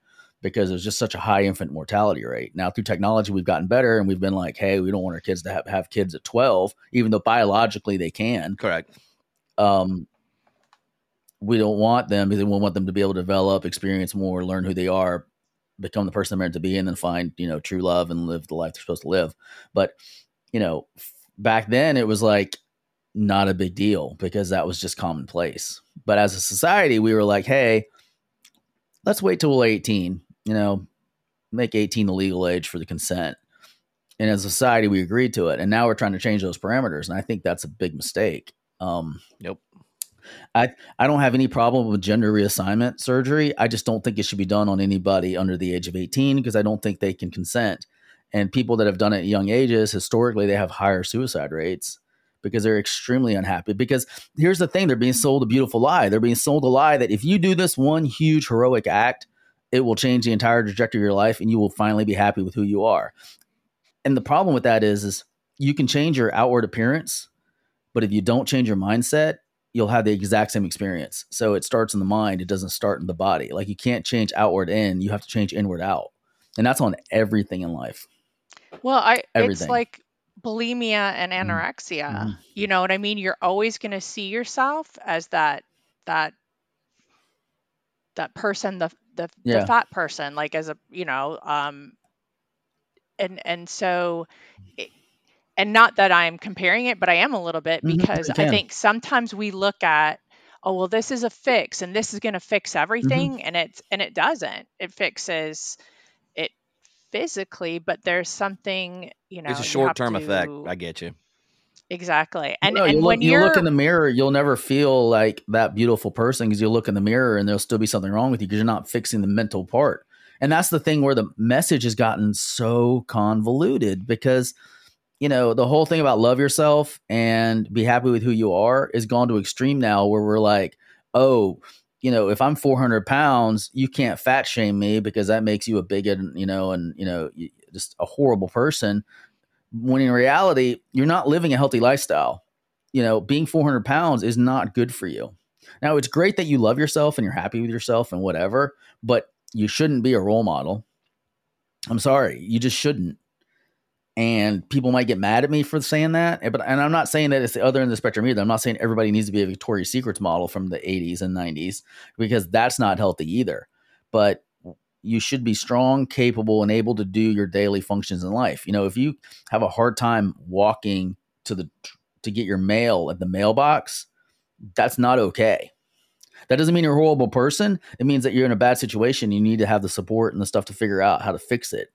S3: because there's just such a high infant mortality rate. Now, through technology, we've gotten better and we've been like, hey, we don't want our kids to have, have kids at 12, even though biologically they can.
S2: Correct.
S3: Um, we don't want them because we want them to be able to develop, experience more, learn who they are, become the person they're meant to be, and then find, you know, true love and live the life they're supposed to live. But, you know, back then it was like not a big deal because that was just commonplace. But as a society, we were like, hey, let's wait till we're 18 you know, make 18 the legal age for the consent. And as a society, we agreed to it. And now we're trying to change those parameters. And I think that's a big mistake. Um,
S2: nope.
S3: I, I don't have any problem with gender reassignment surgery. I just don't think it should be done on anybody under the age of 18 because I don't think they can consent. And people that have done it at young ages, historically, they have higher suicide rates because they're extremely unhappy. Because here's the thing they're being sold a beautiful lie. They're being sold a lie that if you do this one huge heroic act, it will change the entire trajectory of your life and you will finally be happy with who you are. And the problem with that is is you can change your outward appearance, but if you don't change your mindset, you'll have the exact same experience. So it starts in the mind, it doesn't start in the body. Like you can't change outward in, you have to change inward out. And that's on everything in life.
S4: Well, I everything. it's like bulimia and mm-hmm. anorexia. Mm-hmm. You know what I mean? You're always going to see yourself as that that that person the the, yeah. the fat person like as a you know um and and so it, and not that i'm comparing it but i am a little bit mm-hmm, because i think sometimes we look at oh well this is a fix and this is going to fix mm-hmm. everything mm-hmm. and it's and it doesn't it fixes it physically but there's something you know
S2: it's a short-term effect i get you
S4: Exactly. And, no, and
S3: you
S4: when
S3: look, you look in the mirror, you'll never feel like that beautiful person because you look in the mirror and there'll still be something wrong with you because you're not fixing the mental part. And that's the thing where the message has gotten so convoluted because, you know, the whole thing about love yourself and be happy with who you are is gone to extreme now where we're like, oh, you know, if I'm 400 pounds, you can't fat shame me because that makes you a bigot, you know, and, you know, just a horrible person when in reality, you're not living a healthy lifestyle. You know, being 400 pounds is not good for you. Now, it's great that you love yourself and you're happy with yourself and whatever, but you shouldn't be a role model. I'm sorry, you just shouldn't. And people might get mad at me for saying that, but and I'm not saying that it's the other end of the spectrum either. I'm not saying everybody needs to be a Victoria's Secrets model from the 80s and 90s because that's not healthy either. But you should be strong, capable, and able to do your daily functions in life. You know, if you have a hard time walking to the to get your mail at the mailbox, that's not okay. That doesn't mean you're a horrible person. It means that you're in a bad situation. You need to have the support and the stuff to figure out how to fix it.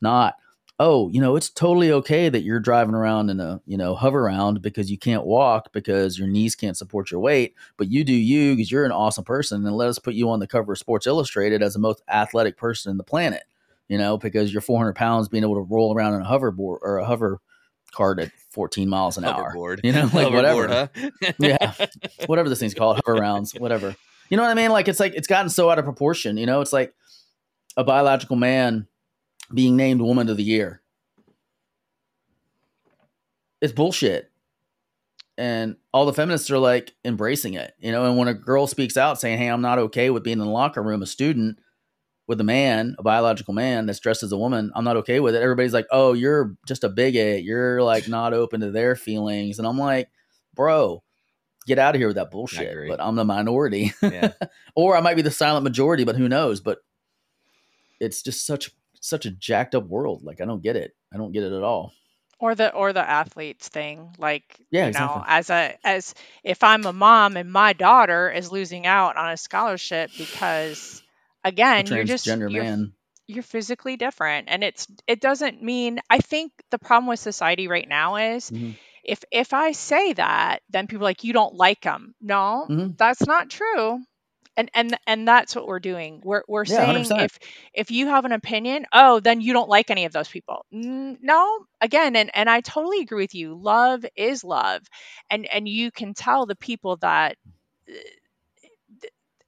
S3: Not, oh, you know, it's totally okay that you're driving around in a, you know, Hoveround because you can't walk because your knees can't support your weight, but you do you because you're an awesome person and let us put you on the cover of Sports Illustrated as the most athletic person in the planet, you know, because you're 400 pounds being able to roll around in a hoverboard or a hover cart at 14 miles an hour. You know, like
S2: Hoverboard,
S3: whatever.
S2: huh?
S3: yeah. Whatever this thing's called, Hoverounds, whatever. You know what I mean? Like it's like it's gotten so out of proportion, you know, it's like a biological man being named woman of the year. It's bullshit. And all the feminists are like embracing it, you know. And when a girl speaks out saying, Hey, I'm not okay with being in the locker room, a student with a man, a biological man that's dressed as a woman, I'm not okay with it. Everybody's like, Oh, you're just a bigot. You're like not open to their feelings. And I'm like, Bro, get out of here with that bullshit. But I'm the minority.
S2: Yeah.
S3: or I might be the silent majority, but who knows? But it's just such such a jacked up world. Like I don't get it. I don't get it at all.
S4: or the or the athletes thing like
S3: Yeah,
S4: you
S3: exactly.
S4: know as a as if i'm a mom and my daughter is losing out on a scholarship because again you're just
S3: transgender
S4: you're,
S3: man.
S4: you're physically different and it's it doesn't mean i think the problem with society right now is
S3: Mhm.
S4: if if i say that then people are like you don't like them no
S3: Mhm.
S4: that's not true and and and that's what we're doing. We're we're
S3: Yeah,
S4: saying
S3: 100%.
S4: if if you have an opinion oh then you don't like any of those people. No again and and i totally agree with you. Love is love. And and you can tell the people that uh,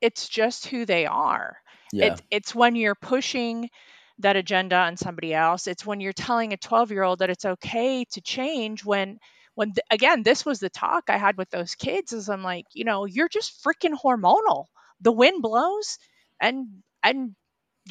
S4: it's just who they are.
S3: Yeah.
S4: it's it's when you're pushing that agenda on somebody else. It's when you're telling a 12 year old that it's okay to change when when th- again this was the talk i had with those kids is i'm like you know you're just freaking hormonal the wind blows and and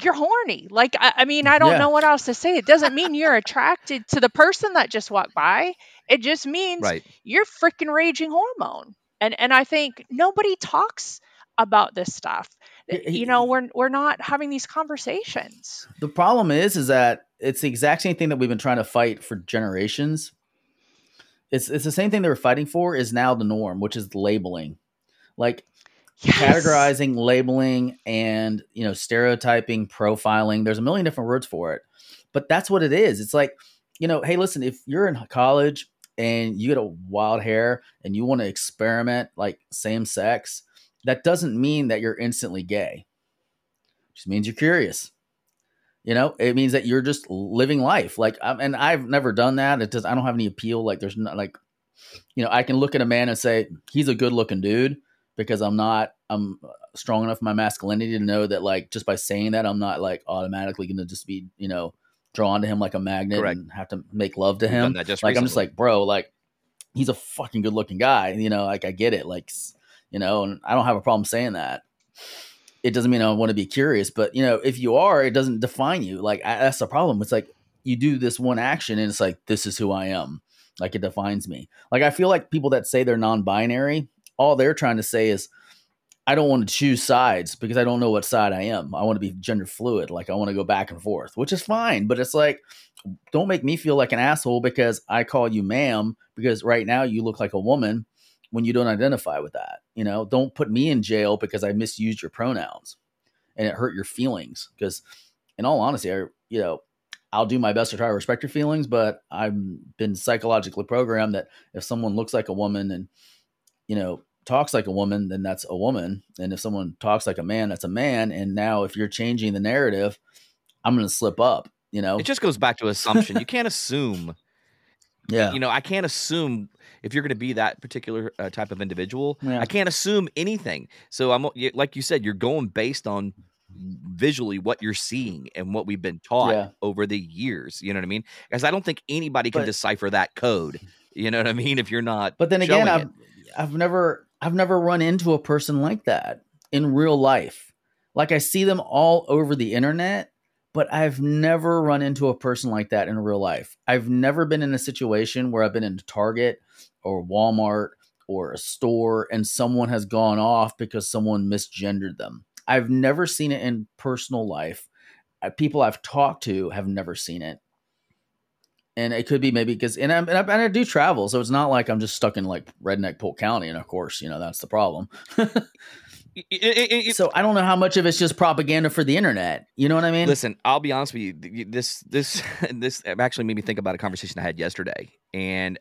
S4: you're horny. Like i, I mean i don't
S3: Yeah.
S4: know what else to say. It doesn't mean you're attracted to the person that just walked by. It just means
S2: Right.
S4: you're freaking raging hormone. And and i think nobody talks about this stuff.
S3: He-
S4: you know we're we're not having these conversations.
S3: The problem is, is that it's the exact same thing that we've been trying to fight for generations. It's it's the same thing they were fighting for is now the norm, which is labeling, like
S4: yes.
S3: categorizing, labeling, and you know stereotyping, profiling. There's a million different words for it, but that's what it is. It's like you know, hey, listen, if you're in college and you get a wild hair and you want to experiment like same sex, that doesn't mean that you're instantly gay. It just means you're curious. You know, it means that you're just living life. Like, um, and I've never done that. It does. I don't have any appeal. Like, there's not like, you know, I can look at a man and say he's a good looking dude because I'm not. I'm strong enough in my masculinity to know that, like, just by saying that, I'm not like automatically going to just be, you know, drawn to him like a magnet
S2: Correct.
S3: and have to make love to him. like, I'm just like, bro, like, he's a fucking good looking guy. You know, like I get it. Like, you know, and I don't have a problem saying that it doesn't mean I want to be curious, but you know, if you are, it doesn't define you. Like I, that's the problem. It's like you do this one action, and it's like this is who I am. Like it defines me. Like I feel like people that say they're non-binary, all they're trying to say is, I don't want to choose sides because I don't know what side I am. I want to be gender fluid. Like I want to go back and forth, which is fine. But it's like, don't make me feel like an asshole because I call you ma'am because right now you look like a woman when you don't identify with that. You know, don't put me in jail because I misused your pronouns and it hurt your feelings. Because, in all honesty, I, you know, I'll do my best to try to respect your feelings, but I've been psychologically programmed that if someone looks like a woman and, you know, talks like a woman, then that's a woman. And if someone talks like a man, that's a man. And now if you're changing the narrative, I'm going to slip up, you know?
S2: It just goes back to assumption. you can't assume.
S3: yeah.
S2: You know, I can't assume if you're going to be that particular uh, type of individual.
S3: Yeah.
S2: I can't assume anything. So I'm like you said, you're going based on visually what you're seeing and what we've been taught
S3: Yeah.
S2: over the years. You know what I mean? Because I don't think anybody can
S3: But-
S2: decipher that code. You know what I mean? If you're not,
S3: But then again, I've. I've never I've never run into a person like that in real life. Like I see them all over the internet, but I've never run into a person like that in real life. I've never been in a situation where I've been in Target or Walmart or a store and someone has gone off because someone misgendered them. I've never seen it in personal life. Uh, People I've talked to have never seen it and it could be maybe because and, and, I, and I do travel, so it's not like I'm just stuck in like redneck Polk County, and of course, you know that's the problem.
S2: it- it- it-
S3: So I don't know how much of it's just propaganda for the internet. You know what I mean?
S2: Listen, I'll be honest with you. This this this actually made me think about a conversation I had yesterday, and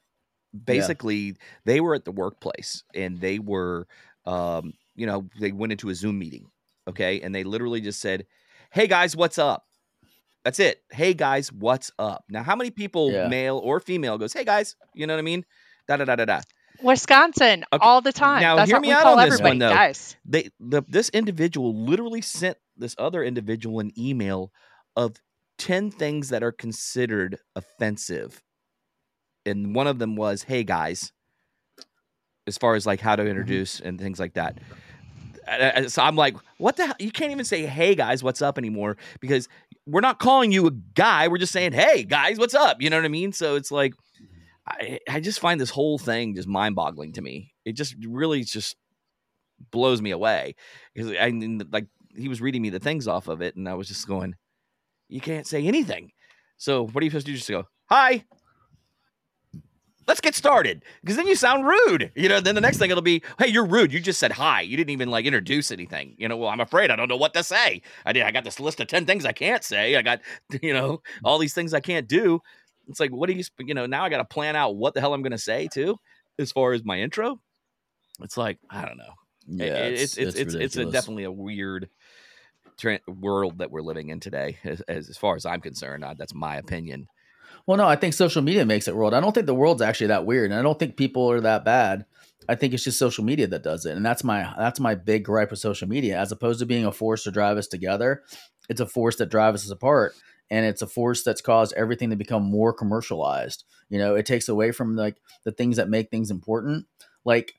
S2: basically they were at the workplace and they were, um, you know, they went into a Zoom meeting, okay, and they literally just said, "Hey guys, what's up?" That's it. Hey guys, what's up? Now, how many people,
S3: Yeah.
S2: male or female, goes, "Hey guys," you know what I mean? Da da da da da.
S4: Wisconsin
S2: Okay,
S4: all the time.
S2: now
S4: That's
S2: hear me out on this one, though.
S4: guys.
S2: they the this individual literally sent this other individual an email of 10 things that are considered offensive and one of them was hey guys as far as like how to mm-hmm. introduce and things like that I- I- so i'm like what the hell you can't even say hey guys what's up anymore because we're not calling you a guy we're just saying hey guys what's up? You know what i mean? So it's like mm-hmm. i, I just find this whole thing just mind-boggling to me. It just really just blows me away. Because I mean, like he was reading me the things off of it, and I was just going, "You can't say anything." So what are you supposed to do? Just go, "Hi, let's get started," because then you sound rude. You know. Then the next thing it'll be, "Hey, you're rude. You just said hi. You didn't even like introduce anything." You know. Well, I'm afraid I don't know what to say. I did. I got this list of ten things I can't say. I got you know all these things I can't do. It's like, what do you? You know. Now I got to plan out what the hell I'm going to say too, as far as my intro. It's like I don't know.
S3: yeah,
S2: It- it's it's it's, it's, a definitely a weird tra- world that we're living in today as, as, as far as i'm concerned uh, that's my opinion
S3: Well, no, I think social media makes it world. I don't think the world's actually that weird, and I don't think people are that bad. I think it's just social media that does it, and that's my that's my big gripe with social media. As opposed to being a force to drive us together, it's a force that drives us apart, and it's a force that's caused everything to become more commercialized. You know, it takes away from like the things that make things important. Like,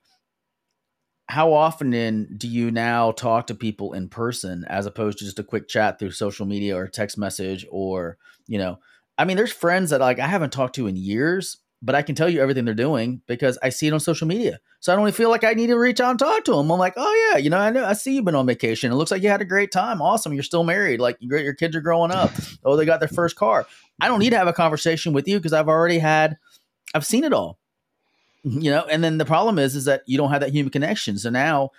S3: how often in do you now talk to people in person as opposed to just a quick chat through social media or text message or you know I mean, there's friends that like I haven't talked to in years, but I can tell you everything they're doing because I see it on social media. So I don't even feel like I need to reach out and talk to them. I'm like, oh yeah, you know, I know I see you've been on vacation. It looks like you had a great time. Awesome, you're still married. Like your kids are growing up. Oh, they got their first car. I don't need to have a conversation with you because I've already had, I've seen it all. You know, and then the problem is, is that you don't have that human connection. So now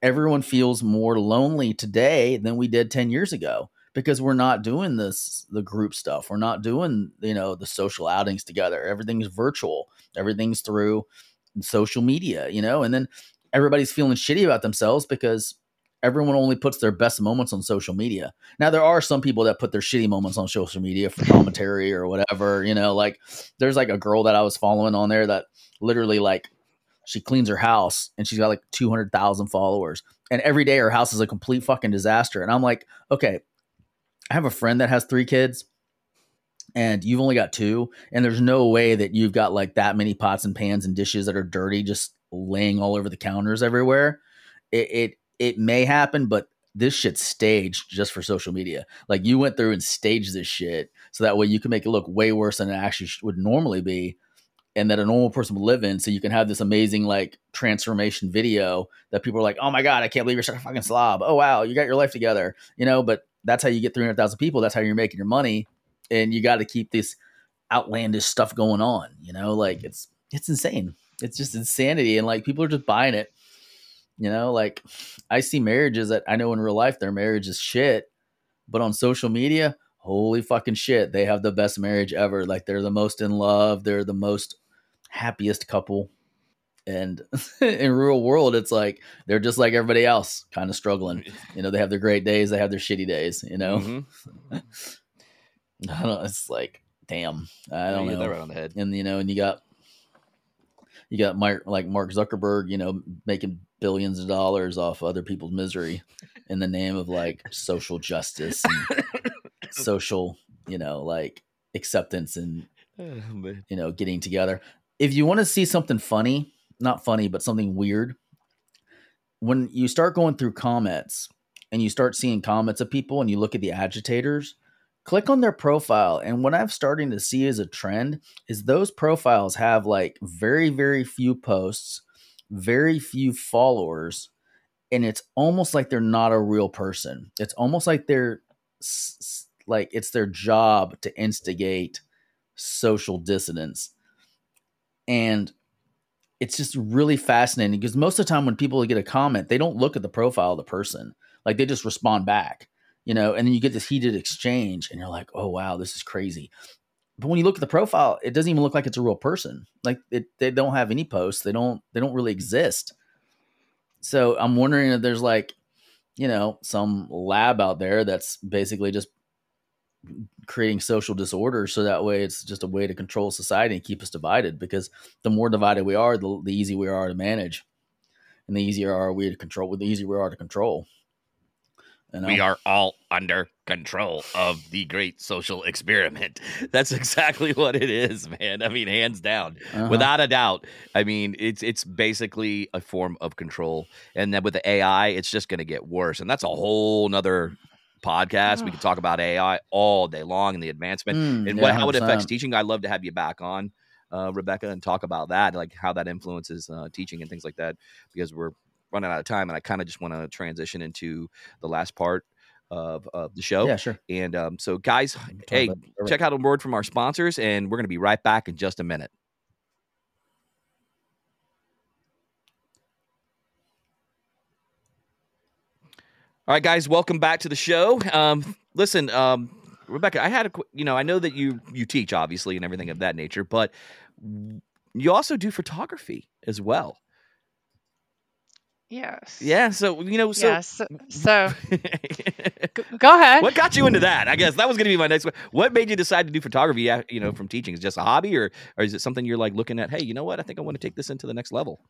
S3: everyone feels more lonely today than we did 10 years ago because we're not doing this the group stuff. We're not doing you know the social outings together. Everything's virtual. Everything's through social media you know? And then everybody's feeling shitty about themselves because everyone only puts their best moments on social media. Now there are some people that put their shitty moments on social media for commentary or whatever you know? Like there's like a girl that i was following on there that literally like she cleans her house and she's got like 200,000 followers. And every day her house is a complete fucking disaster. And i'm like okay I have a friend that has three kids and you've only got two, and there's no way that you've got like that many pots and pans and dishes that are dirty just laying all over the counters everywhere. It it, it may happen, but this shit's staged just for social media. Like you went through and staged this shit so that way you can make it look way worse than it actually would normally be and that a normal person would live in so you can have this amazing like transformation video that people are like oh my god i can't believe you're such a fucking slob oh wow you got your life together you know but that's how you get 300000 people. That's how you're making your money. And you got to keep this outlandish stuff going on you know? Like it's it's insane. It's just insanity. And like people are just buying it. You know like i see marriages that i know in real life their marriage is shit. But on social media holy fucking shit they have the best marriage ever. Like they're the most in love. They're the most happiest couple and in real world it's like they're just like everybody else kind of struggling you know they have their great days they have their shitty days you know?
S2: Mhm.
S3: I don't it's like damn i don't
S2: You
S3: know.
S2: that right on the head.
S3: And you know and you got you got Mark, like Mark Zuckerberg, you know, making billions of dollars off other people's misery in the name of like social justice and social, you know, like acceptance and
S2: Oh,
S3: you know, getting together. If you want to see something funny, not funny, but something weird, when you start going through comments and you start seeing comments of people and you look at the agitators, click on their profile. And what I'm starting to see as a trend is those profiles have like very, very few posts, very few followers, and it's almost like they're not a real person. It's almost like they're like it's their job to instigate social dissonance. And it's just really fascinating because most of the time when people get a comment, they don't look at the profile of the person. Like they just respond back, you know, and then you get this heated exchange and you're like, oh, wow, this is crazy. But when you look at the profile, it doesn't even look like it's a real person. Like it, they don't have any posts. They don't, they don't really exist. So I'm wondering if there's like, you know, some lab out there that's basically just creating social disorder so that way it's just a way to control society and keep us divided because the more divided we are the, the easier we are to manage. And the easier are we to control the easier we are to control
S2: you know? we are all under control of the great social experiment. That's exactly what it is man. I mean hands down. Uh-huh. without a doubt. I mean it's it's basically a form of control. And then with the ai it's just going to get worse. And that's a whole nother podcast. We could talk about AI all day long and the advancement mm, and yeah, what, how it affects teaching. I'd love to have you back on, uh, Rebecca, and talk about that, like how that influences uh, teaching and things like that, because we're running out of time. And I kind of just want to transition into the last part of, of the show.
S3: Yeah, sure.
S2: And um, so, guys, hey, check out a word from our sponsors, and we're going to be right back in just a minute. All right, guys, welcome back to the show. Um, listen, um, Rebecca, I had a, you know, I know that you you teach obviously and everything of that nature, but you also do photography as well.
S4: Yes.
S2: Yeah. So you know. So.
S4: Yes. So. go ahead.
S2: What got you into that? I guess that was going to be my next. question. What made you decide to do photography? You know, from teaching, is just a hobby, or or is it something you're like looking at? Hey, you know what? I think I want to take this into the next level.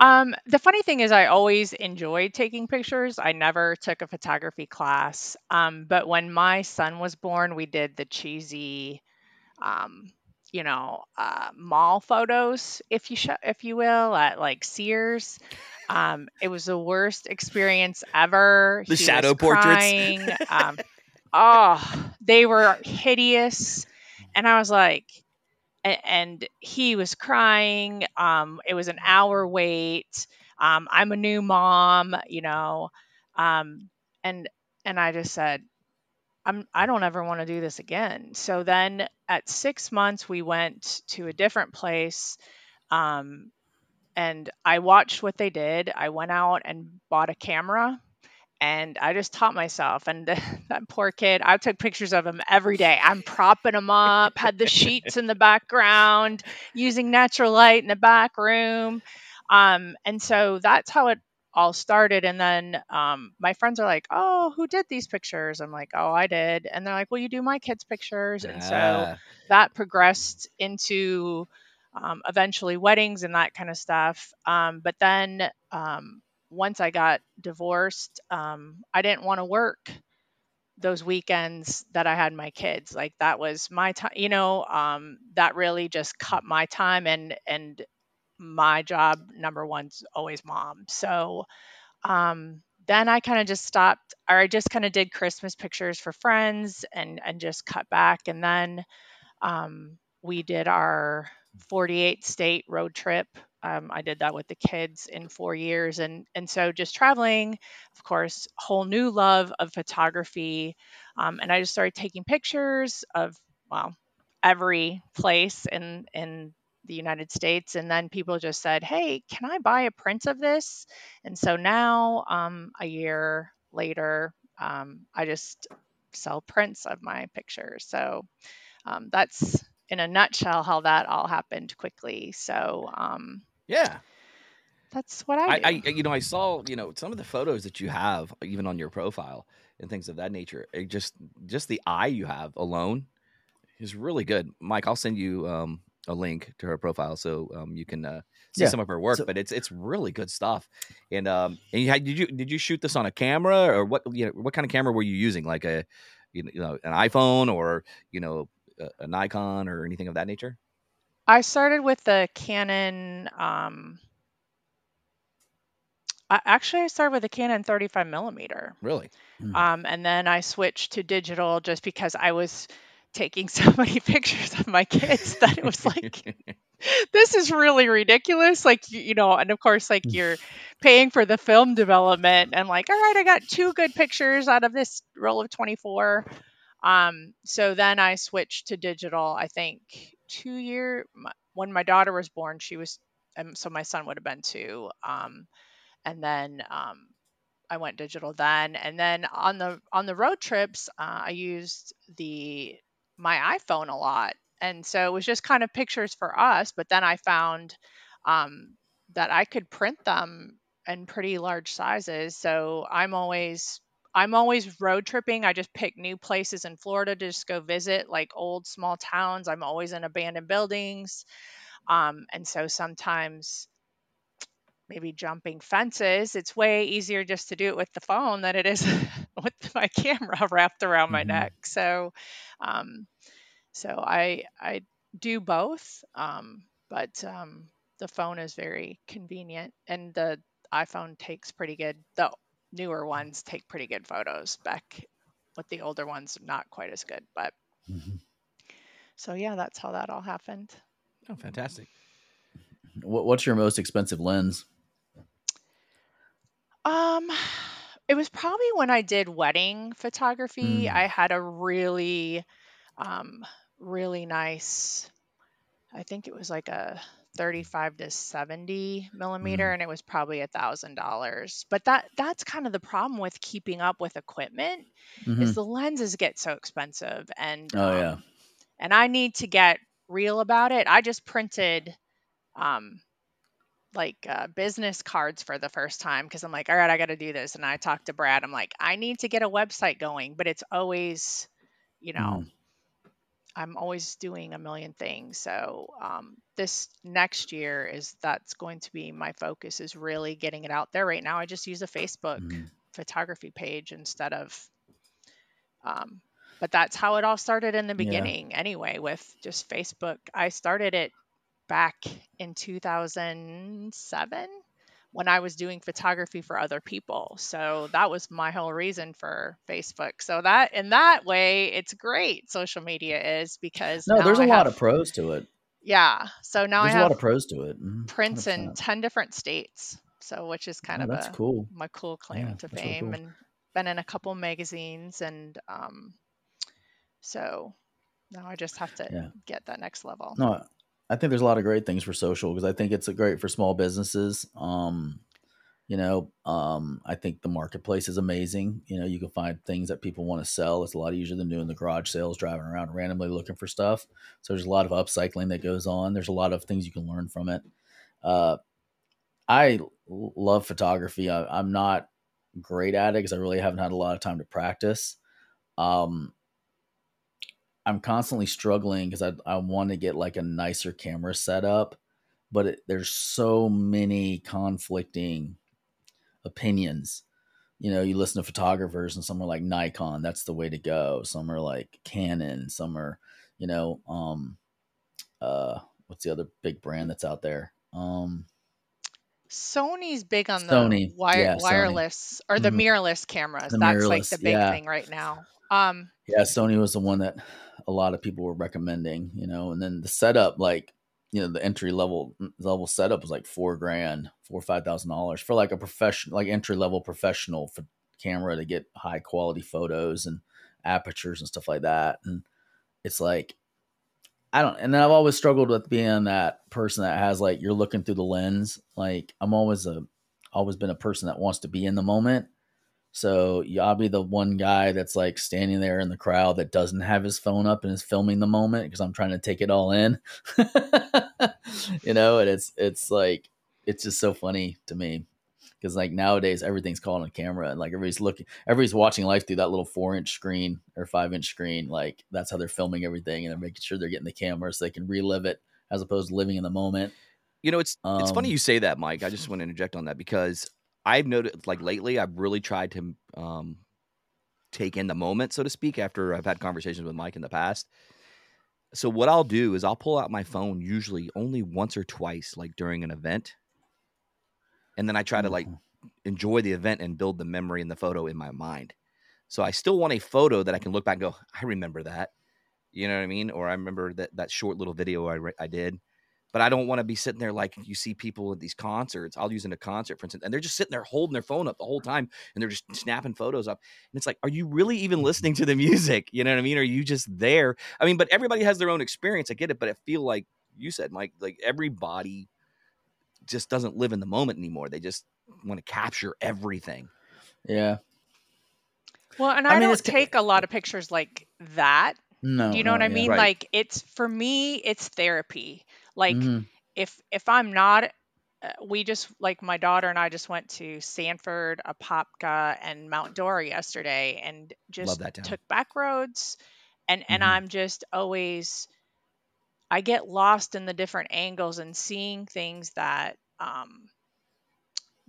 S4: Um, the funny thing is, I always enjoyed taking pictures. I never took a photography class. Um, but when my son was born, we did the cheesy, um, you know, uh, mall photos, if you sh- if you will, at like Sears. Um, it was the worst experience ever.
S2: The he shadow portraits.
S4: um, oh, they were hideous, and I was like and, he was crying. Um, it was an hour wait. Um, I'm a new mom, you know, um, and and I just said, I'm I don't ever want to do this again. So then at six months we went to a different place. Um, and I watched what they did. I went out and bought a camera and I just taught myself. And that poor kid, I took pictures of him every day. I'm propping him up, had the sheets in the background, using natural light in the back room. Um, and so that's how it all started. And then um, my friends are like, "Oh, who did these pictures?" I'm like, "Oh, I did." And they're like, "Well, you do my kids' pictures." And so that progressed into um, eventually weddings and that kind of stuff. Um, but then um, once I got divorced, um, I didn't want to work those weekends that I had my kids. Like that was my time, you know, um, that really just cut my time and, and my job number one's always mom. So, um, then I kind of just stopped or I just kind of did Christmas pictures for friends and, and just cut back. And then, um, we did our 48 state road trip um, I did that with the kids in four years, and and so just traveling, of course, whole new love of photography, um, and I just started taking pictures of well every place in in the United States, and then people just said, "Hey, can I buy a print of this?" And so now, um, a year later, um, I just sell prints of my pictures. So um, that's in a nutshell how that all happened quickly. So um,
S2: yeah.
S4: That's what I,
S2: I, I, you know, I saw, you know, some of the photos that you have, even on your profile and things of that nature. It just, just the eye you have alone is really good. Mike, I'll send you um, a link to her profile so um, you can uh, see yeah. some of her work. So, but it's it's really good stuff. And um, and you had, did you did you shoot this on a camera or what? You know, what kind of camera were you using? Like a, you know, an iPhone or you know, a, a Nikon or anything of that nature?
S4: I started with the Canon. Um, I, actually, I started with a Canon 35 millimeter.
S2: Really?
S4: Mm. Um, and then I switched to digital just because I was taking so many pictures of my kids that it was like, this is really ridiculous. Like, you, you know, and of course, like you're paying for the film development and like, all right, I got two good pictures out of this roll of 24. Um, so then I switched to digital, I think two year when my daughter was born, she was, um, so my son would have been two. Um, and then um, I went digital then. And then on the on the road trips, uh, I used the my iPhone a lot, and so it was just kind of pictures for us. But then I found um, that I could print them in pretty large sizes. So I'm always I'm always road tripping. I just pick new places in Florida to just go visit, like old small towns. I'm always in abandoned buildings. Um, and so sometimes maybe jumping fences, it's way easier just to do it with the phone than it is with my camera wrapped around my
S3: Mhm.
S4: neck. So, um, so I I do both, um, but um, the phone is very convenient, and the iPhone takes pretty good. The newer ones take pretty good photos. Back with the older ones, not quite as good. But
S3: Mhm.
S4: so yeah, that's how that all happened.
S2: Oh, fantastic.
S3: What, what's your most expensive lens?
S4: Um, it was probably when I did wedding photography.
S3: Mm.
S4: I had a really, um, really nice, I think it was like a 35 to 70 millimeter,
S3: Mm.
S4: and it was probably a thousand dollars. But that that's kind of the problem with keeping up with equipment
S3: Mhm.
S4: is the lenses get so expensive and
S3: Oh
S4: um,
S3: yeah.
S4: and I need to get real about it. I just printed um like uh, business cards for the first time because I'm like, all right, I got to do this. And I talked to Brad. I'm like, I need to get a website going, but it's always, you know,
S3: Mhm.
S4: I'm always doing a million things. So um, this next year is that's going to be my focus is really getting it out there. Right now, I just use a Facebook
S3: Mhm.
S4: photography page instead of. Um, but that's how it all started in the
S3: Yeah.
S4: beginning, anyway, with just Facebook. I started it back in 2007 when I was doing photography for other people. So that was my whole reason for Facebook. So that in that way, it's great. Social media is because
S3: No, there's a
S4: I
S3: lot
S4: have-
S3: of pros to it.
S4: yeah. So now
S3: There's
S4: I
S3: a lot
S4: have
S3: of pros to it. Mhm.
S4: prints in 10 different states. So which is kind
S3: Oh,
S4: of
S3: that's
S4: a
S3: cool.
S4: my cool claim
S3: Yeah,
S4: to
S3: that's really
S4: fame
S3: cool.
S4: and been in a couple magazines and um so now I just have to
S3: Yeah.
S4: get that next level.
S3: No, I think there's a lot of great things for social because I think it's great for small businesses. Um, you know, um, I think the marketplace is amazing. You know, you can find things that people want to sell. It's a lot easier than doing the garage sales, driving around randomly looking for stuff. So there's a lot of upcycling that goes on. There's a lot of things you can learn from it. Uh, I love photography. I, I'm not great at it because I really haven't had a lot of time to practice. Um, I'm constantly struggling because I I want to get like a nicer camera setup, but it, there's so many conflicting opinions. You know, you listen to photographers, and some are like Nikon, that's the way to go. Some are like Canon. Some are, you know, um, uh, what's the other big brand that's out there? Um,
S4: Sony's big on
S3: Sony,
S4: the wire,
S3: yeah, Sony.
S4: wireless or the
S3: Mhm.
S4: mirrorless cameras.
S3: The
S4: That's like the big
S3: yeah.
S4: thing right now. Um,
S3: Yeah, Sony was the one that a lot of people were recommending, you know, and then the setup, like, you know, the entry level mm, level setup was like four grand, four or five thousand dollars for like a professional, like entry level professional for camera to get high quality photos and apertures and stuff like that. And it's like, I don't, and I've always struggled with being that person that has like, you're looking through the lens. Like, I'm always a, always been a person that wants to be in the moment. So I'll be the one guy that's like standing there in the crowd that doesn't have his phone up and is filming the moment because I'm trying to take it all in. you know, and it's it's like it's just so funny to me because like nowadays everything's caught on camera and like everybody's looking, everybody's watching life through that little four inch screen or five inch screen. Like that's how they're filming everything and they're making sure they're getting the camera so they can relive it as opposed to living in the moment.
S2: You know, it's it's funny
S3: Um,
S2: you say that, Mike. I just want to interject on that because I've noticed, like lately, I've really tried to um, take in the moment, so to speak. After I've had conversations with Mike in the past, so what I'll do is I'll pull out my phone usually only once or twice, like during an event, and then I try to like enjoy the event and build the memory and the photo in my mind. So I still want a photo that I can look back and go, I remember that. You know what I mean? Or I remember that that short little video I re- I did. But I don't want to be sitting there like you see people at these concerts. I'll use in a concert, for instance, and they're just sitting there holding their phone up the whole time and they're just snapping photos up. And it's like, are you really even listening to the music? You know what I mean? Are you just there? I mean, but everybody has their own experience. I get it, but I feel like you said, Mike. Like everybody just doesn't live in the moment anymore. They just want to capture everything.
S3: Yeah.
S4: Well, and
S3: I
S4: I,
S3: mean,
S4: don't take a lot of pictures like that.
S3: No.
S4: Do you know what I
S3: yeah.
S4: mean?
S2: Right.
S4: Like it's for me, it's therapy. Like
S3: Mhm.
S4: if if I'm not uh, we just like my daughter and I just went to Sanford, Apopka, and Mount Dora yesterday, and just took back roads, and and
S3: Mhm.
S4: I'm just always I get lost in the different angles and seeing things that um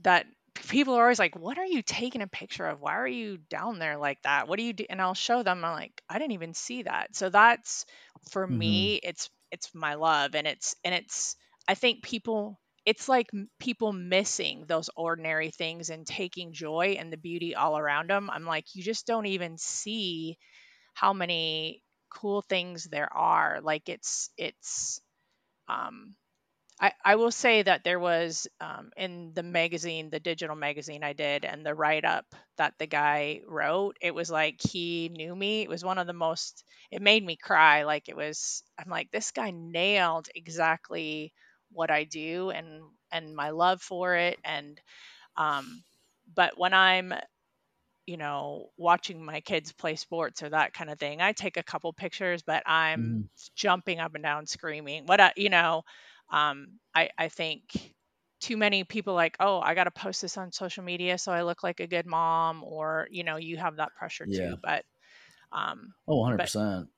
S4: that people are always like, "What are you taking a picture of? Why are you down there like that? What do you do?" And I'll show them. I'm like, "I didn't even see that." So that's for
S3: Mhm.
S4: me. It's it's my love, and it's and it's. I think people. It's like people missing those ordinary things and taking joy and the beauty all around them. I'm like, you just don't even see how many cool things there are. Like it's it's um I, I will say that there was um, in the magazine, the digital magazine I did, and the write up that the guy wrote, it was like he knew me. It was one of the most, it made me cry. Like it was, I'm like, this guy nailed exactly what I do and and my love for it. And um, but when I'm you know, watching my kids play sports or that kind of thing. I take a couple pictures, but I'm
S3: Mhm.
S4: jumping up and down screaming. What I, you know, um, I I think too many people like, oh, I got to post this on social media so I look like a good mom, or you know, you have that pressure
S3: Yeah.
S4: too. But um,
S3: Oh, 100
S4: but
S3: percent.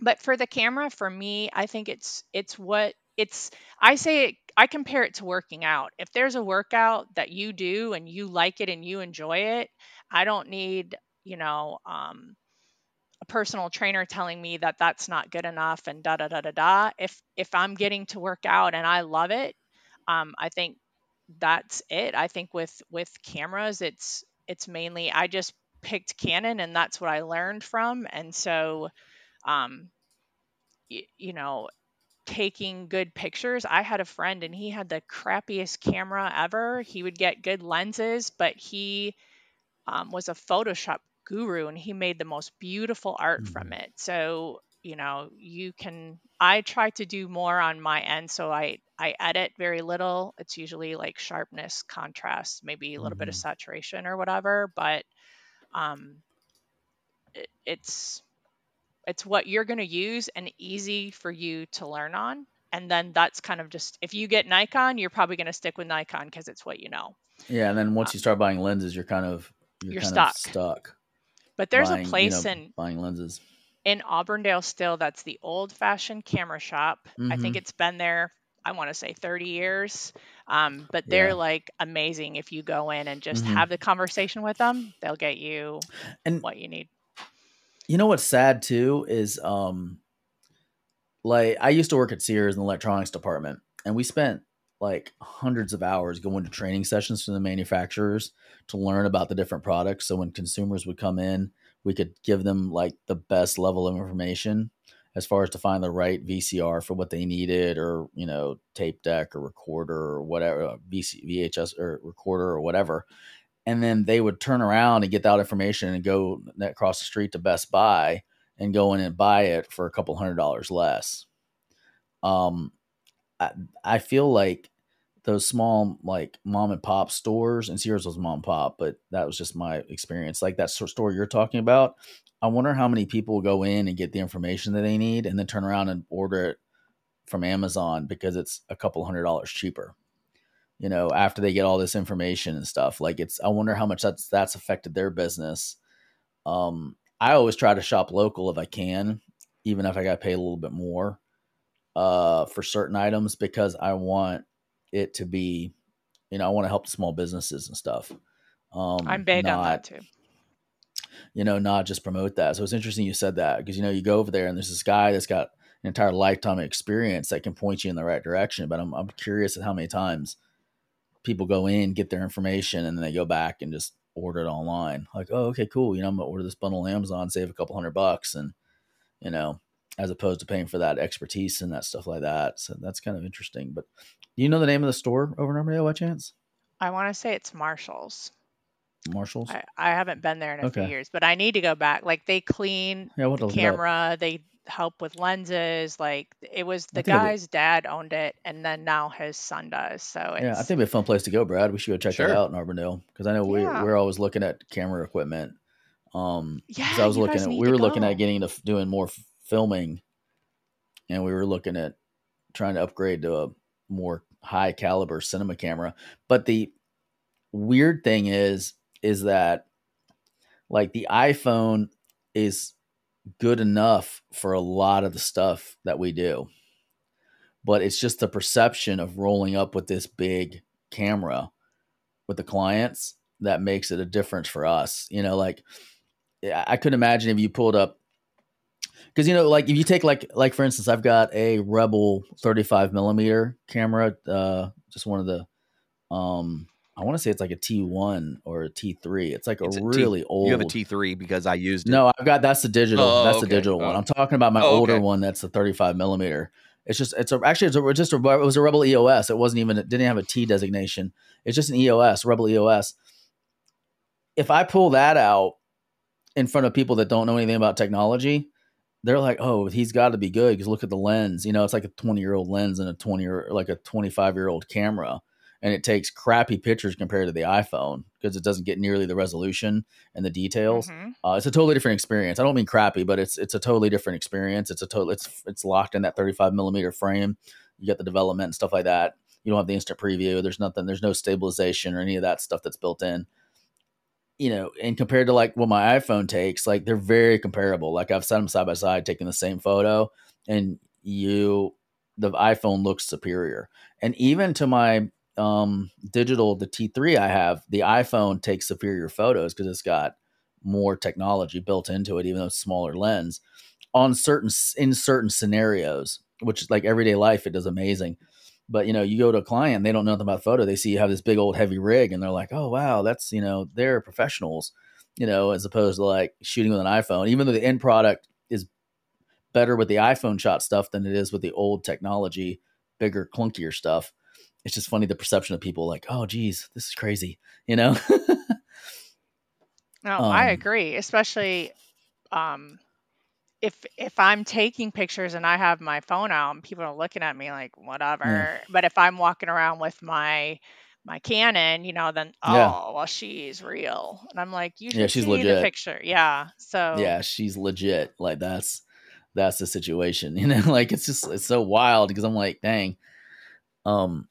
S4: but for the camera for me i think it's it's what it's i say it, i compare it to working out if there's a workout that you do and you like it and you enjoy it i don't need you know um a personal trainer telling me that that's not good enough and da da da da da if if i'm getting to work out and i love it um i think that's it i think with with cameras it's it's mainly i just picked canon and that's what i learned from and so um y- you know, taking good pictures. I had a friend and he had the crappiest camera ever. He would get good lenses, but he um, was a Photoshop guru and he made the most beautiful art from
S3: Mhm.
S4: it. So, you know, you can I try to do more on my end so I I edit very little. It's usually like sharpness, contrast, maybe a little bit of
S3: Mhm.
S4: saturation or whatever, but um it, it's it's what you're going to use and easy for you to learn on. And then that's kind of just if you get Nikon, you're probably going to stick with Nikon because it's what you know.
S3: Yeah, and then once
S4: Uh,
S3: you start buying lenses, you're kind of you're,
S4: You're
S3: kind
S4: stuck.
S3: of stuck.
S4: But there's
S3: buying,
S4: a place
S3: you know,
S4: in
S3: buying lenses.
S4: in Auburndale still that's the old fashioned camera shop. I think
S3: Mhm.
S4: it's been there I want to say 30 years. Um, but they're
S3: Yeah.
S4: like amazing if you go in and just
S3: Mhm.
S4: have the conversation with them, they'll get you
S3: And
S4: what you need.
S3: you know what's sad too is um like I used to work at Sears in the electronics department and we spent like hundreds of hours going to training sessions from the manufacturers to learn about the different products so when consumers would come in we could give them like the best level of information as far as to find the right VCR for what they needed or you know tape deck or recorder or whatever uh, VC, VHS or recorder or whatever and then they would turn around and get that information and go across the street to Best Buy and go in and buy it for a couple hundred dollars less. Um, I, I feel like those small like mom and pop stores and Sears was mom and pop, but that was just my experience. Like that store you're talking about. I wonder how many people go in and get the information that they need and then turn around and order it from Amazon because it's a couple hundred dollars cheaper. You know, after they get all this information and stuff. Like it's I wonder how much that's that's affected their business. Um I always try to shop local if I can, even if I got pay a little bit more uh, for certain items because I want it to be, you know, I want to help the small businesses and stuff. Um,
S4: I'm big on that too.
S3: you know, not just promote that. So it's interesting you said that because, you know, you go over there and there's this guy that's got an entire lifetime experience that can point you in the right direction. But I'm, I'm curious at how many times people go in, get their information, and then they go back and just order it online. Like, oh, okay, cool. You know, I'm gonna order this bundle on Amazon, save a couple hundred bucks, and you know, as opposed to paying for that expertise and that stuff like that. So that's kind of interesting. But do you know the name of the store over in Auburndale by chance?
S4: I want to say it's Marshalls.
S3: Marshalls.
S4: I, I haven't been there in a few years, but I need to go back. Like they clean
S3: Yeah,
S4: the
S3: look it up.
S4: camera, they help with lenses. Like it was the
S3: think be-
S4: guy's dad owned it, and then now his son does. So it's,
S3: Yeah, I think it'd be a fun place to go, Brad. We should go check
S2: Sure.
S3: that out in Auburndale because I know we
S4: Yeah.
S3: we're always looking at camera equipment. Um, 'cause
S4: Yeah,
S3: I was
S4: you
S3: looking
S4: guys
S3: at
S4: need
S3: we
S4: to
S3: were looking at getting to doing more f- filming, and we were looking at trying to upgrade to a more high caliber cinema camera. But the weird thing is, is that like the iPhone is good enough for a lot of the stuff that we do but it's just the perception of rolling up with this big camera with the clients that makes it a difference for us. You know, like I couldn't imagine if you pulled up because you know, like if you take like like for instance, I've got a Rebel 35 millimeter camera, uh, just one of the um I want to say it's like a T1 or a T3. It's like a
S2: It's a T-
S3: really old
S2: You have a T3 because I used it.
S3: no, I've got that's the digital.
S2: Oh,
S3: that's the
S2: okay.
S3: digital one.
S2: Oh.
S3: I'm talking about my
S2: Oh,
S3: older
S2: okay.
S3: one. That's the 35 millimeter. It's just it's a, actually it's a, just a, it was a Rebel EOS. It wasn't even it didn't have a T designation. It's just an EOS, Rebel EOS. If I pull that out in front of people that don't know anything about technology, they're like, "Oh, he's got to be good because look at the lens. You know, it's like a 20 year old lens and a 20 or like a 25 year old camera." And it takes crappy pictures compared to the iPhone because it doesn't get nearly the resolution and the details.
S4: Mhm.
S3: Uh, it's a totally different experience. I don't mean crappy, but it's it's a totally different experience. It's a total it's it's locked in that 35 millimeter frame. You get the development and stuff like that. You don't have the instant preview. There's nothing. There's no stabilization or any of that stuff that's built in. You know, and compared to like what my iPhone takes, like they're very comparable. Like I've set them side by side, taking the same photo, and you, the iPhone looks superior. And even to my um digital, the T3 I have, the iPhone takes superior photos because it's got more technology built into it, even though it's smaller lens on certain in certain scenarios, which like everyday life, it does amazing. But you know, you go to a client, they don't know nothing about photo. They see you have this big old heavy rig, and they're like, "Oh wow, that's you know, they're professionals," you know, as opposed to like shooting with an iPhone. Even though the end product is better with the iPhone shot stuff than it is with the old technology, bigger, clunkier stuff. It's just funny the perception of people like, "Oh, geez, this is crazy," you know.
S4: No, I
S3: Um,
S4: agree, especially um, if if I'm taking pictures and I have my phone out and people are looking at me like whatever. But if I'm walking around with my my Canon, you know, then oh
S3: Yeah.
S4: well, she's real, and I'm like, you should
S3: Yeah, she's
S4: see
S3: legit.
S4: the picture. Yeah, so
S3: yeah she's legit like that's that's the situation you know like it's just it's so wild because i'm like dang um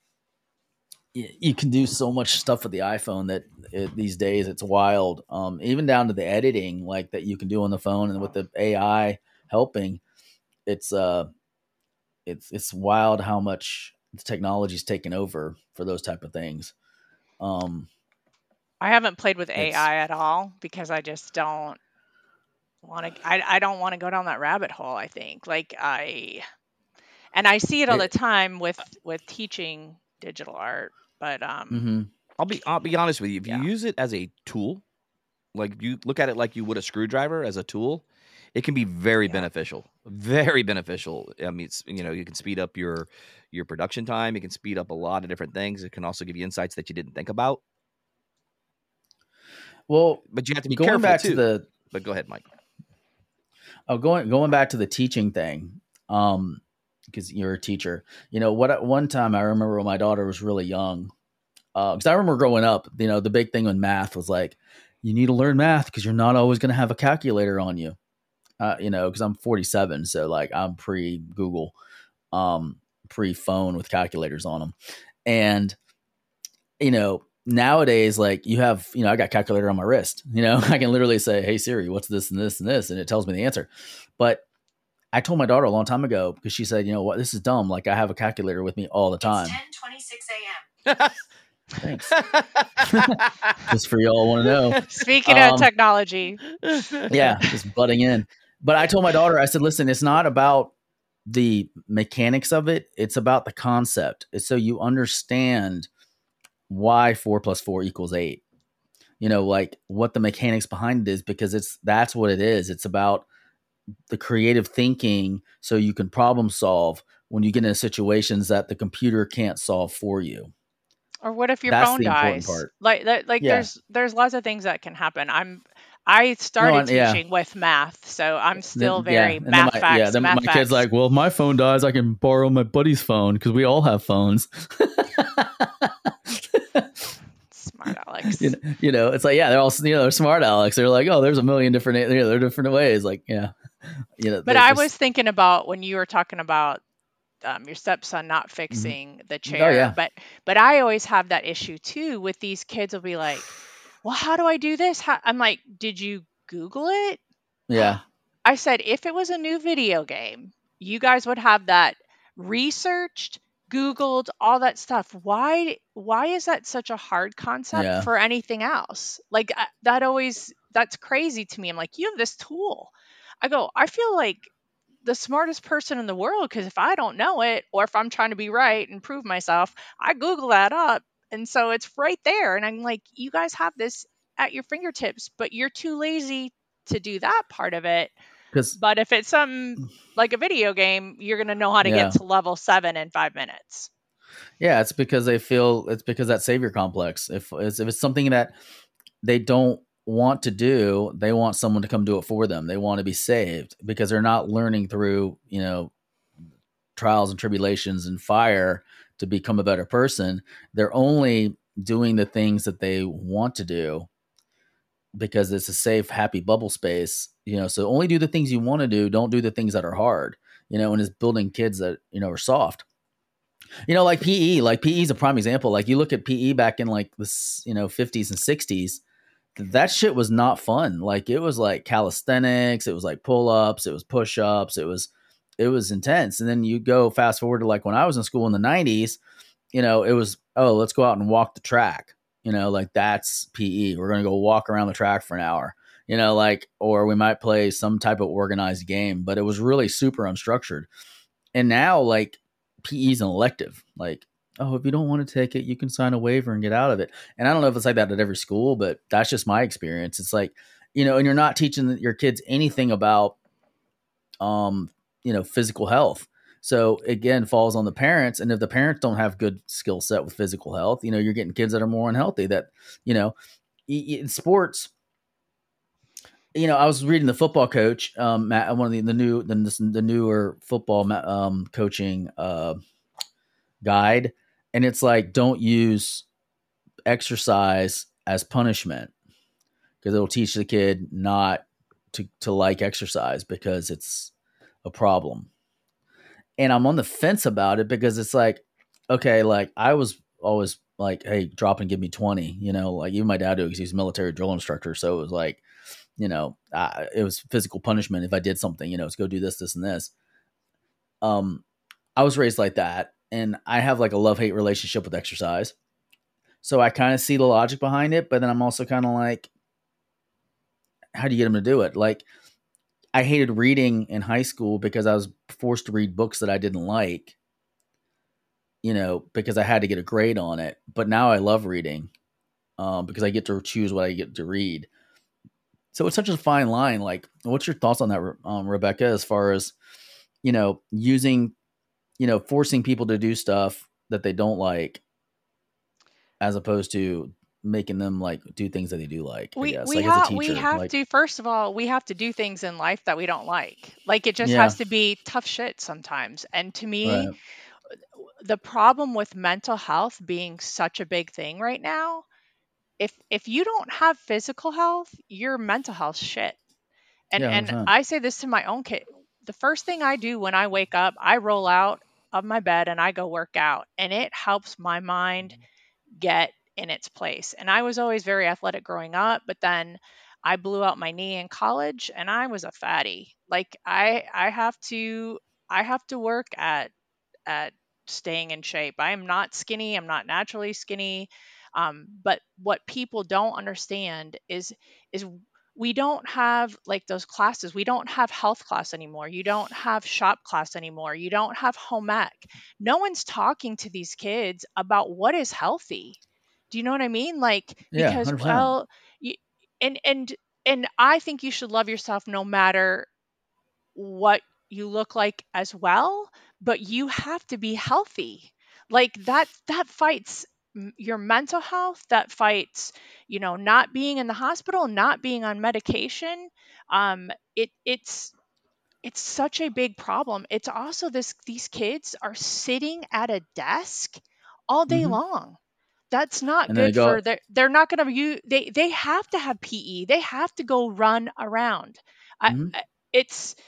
S3: you can do so much stuff with the iphone that it, these days it's wild um even down to the editing like that you can do on the phone and with the ai helping it's uh it's it's wild how much the technology's taken over for those type of things um
S4: I haven't played with AI at all because I just don't want to. I I don't want to go down that rabbit hole. I think like I, and I see it all
S3: It-
S4: the time with with teaching digital art. But um,
S3: mhm.
S2: I'll be I'll be honest with you. If
S4: Yeah.
S2: you use it as a tool, like you look at it like you would a screwdriver as a tool, it can be very
S4: Yeah.
S2: beneficial. Very beneficial. I mean, it's, you know, you can speed up your your production time. It can speed up a lot of different things. It can also give you insights that you didn't think about.
S3: well
S2: But you have to be
S3: going
S2: careful
S3: back
S2: too.
S3: to the
S2: but go ahead, Mike.
S3: Oh, going going back to the teaching thing, um, because you're a teacher. You know what? One time I remember when my daughter was really young, because I remember growing up. You know, the big thing in math was like, you need to learn math because you're not always going to have a calculator on you. Uh, you know, because I'm 47, so like I'm pre Google, um, pre phone with calculators on them, and you know nowadays like you have you know i got calculator on my wrist you know i can literally say hey siri what's this and this and this and it tells me the answer but i told my daughter a long time ago because she said you know what this is dumb like i have a calculator with me all the time
S5: It's 10:26 a.m.
S3: thanks just for y'all want to know
S4: speaking
S3: Um,
S4: of technology,
S3: yeah, just butting in. But I told my daughter, I said, listen, it's not about the mechanics of it, it's about the concept. It's so you understand why four plus four equals eight. You know, like what the mechanics behind it is, because it's that's what it is. It's about the creative thinking so you can problem solve when you get into situations that the computer can't solve for you.
S4: Or what if your
S3: That's
S4: phone dies? Like that like
S3: Yeah.
S4: there's there's lots of things that can happen. I'm I started
S3: and- yeah.
S4: teaching with math, so I'm still
S3: Then-
S4: very
S3: then
S4: math
S3: my,
S4: facts.
S3: Yeah, then
S4: math
S3: my
S4: facts.
S3: kid's like, well, if my phone dies, I can borrow my buddy's phone because we all have phones.
S4: smart Alex.
S3: you, know, you know, it's like, yeah, they're all, you know, they're smart Alex. They're like, oh, there's a million different, you know, there are different ways. Like, yeah, you know,
S4: But I
S3: just-
S4: was thinking about when you were talking about um, your stepson not fixing the chair.
S3: yeah.
S4: But but I always have that issue too with these kids. Will be like, well, how do I do this? How? I'm like, did you Google it?
S3: yeah,
S4: I said, if it was a new video game, you guys would have that researched, Googled, all that stuff. Why? Why is that such a hard concept
S3: Yeah.
S4: for anything else? Like that always that's crazy to me. I'm like, you have this tool. I go, I feel like the smartest person in the world because if I don't know it or if I'm trying to be right and prove myself, I Google that up. And so it's right there. And I'm like, you guys have this at your fingertips, but you're too lazy to do that part of it.
S3: because
S4: But if it's something like a video game, you're going to know how to
S3: Yeah.
S4: get to level seven in five minutes.
S3: Yeah, it's because they feel it's because that savior complex. If it's, if it's something that they don't want to do, they want someone to come do it for them. They want to be saved because they're not learning through you know trials and tribulations and fire to become a better person. They're only doing the things that they want to do because it's a safe, happy bubble space. You know, so only do the things you want to do. Don't do the things that are hard. You know, and it's building kids that you know are soft you know like pe like pe is a prime example like you look at pe back in like this you know 50s and 60s that shit was not fun. Like it was like calisthenics it was like pull-ups it was push-ups it was it was intense. And then you go fast forward to like when i was in school in the 90s you know it was oh let's go out and walk the track. You know like that's pe we're to go walk around the track for an hour. You know like or we might play some type of organized game but it was really super unstructured. And now like PE is an elective. Like, oh, if you don't want to take it, you can sign a waiver and get out of it. And I don't know if it's like that at every school, but that's just my experience. It's like, you know, and you're not teaching your kids anything about, um, you know, physical health. So again, falls on the parents. And if the parents don't have good skill set with physical health, you know, you're getting kids that are more unhealthy. That you know, in sports, you know, I was reading the football coach, um, Matt, one of the, the new, the, the newer football, um, coaching, uh, guide. And it's like, don't use exercise as punishment because it'll teach the kid not to, to like exercise because it's a problem. And I'm on the fence about it because it's like, okay, like I was always like, hey, drop and give me 20, you know, like even my dad do because he's a military drill instructor. So it was like, you know, it was physical punishment if I did something, you know, it's go do this, this, and this. Um, I was raised like that, and I have like a love hate relationship with exercise. So I kind of see the logic behind it, but then I'm also kind of like, how do you get them to do it? Like, I hated reading in high school because I was forced to read books that I didn't like, you know, because I had to get a grade on it. But now I love reading um, because I get to choose what I get to read. So it's such a fine line. Like, what's your thoughts on that, um, Rebecca? As far as you know, using, you know, forcing people to do stuff that they don't like, as opposed to making them like do things that they do like.
S4: We we
S3: like as a
S4: have
S3: teacher,
S4: we have
S3: like,
S4: to first of all we have to do things in life that we don't like like it just
S3: Yeah.
S4: has to be tough shit sometimes and to me
S3: Right.
S4: the problem with mental health being such a big thing right now if if you don't have physical health your mental health shit and
S3: Yeah,
S4: and i say this to my own kid the first thing i do when i wake up i roll out of my bed and i go work out and it helps my mind get in its place. And i was always very athletic growing up but then i blew out my knee in college and i was a fatty. Like i i have to i have to work at at staying in shape. I am not skinny i'm not naturally skinny. Um, but what people don't understand is is we don't have like those classes. We don't have health class anymore. You don't have shop class anymore. You don't have home ec. No one's talking to these kids about what is healthy. Do you know what i mean? Like
S3: Yeah,
S4: because
S3: 100%.
S4: well you, and and and i think you should love yourself no matter what you look like as well but you have to be healthy. Like that that fights your mental health that fights you know not being in the hospital not being on medication um it it's it's such a big problem it's also this these kids are sitting at a desk all day
S3: Mhm.
S4: long that's not
S3: And
S4: good
S3: go-
S4: for their they're not going to use they they have to have pe they have to go run around I,
S3: Mhm.
S4: I- it's it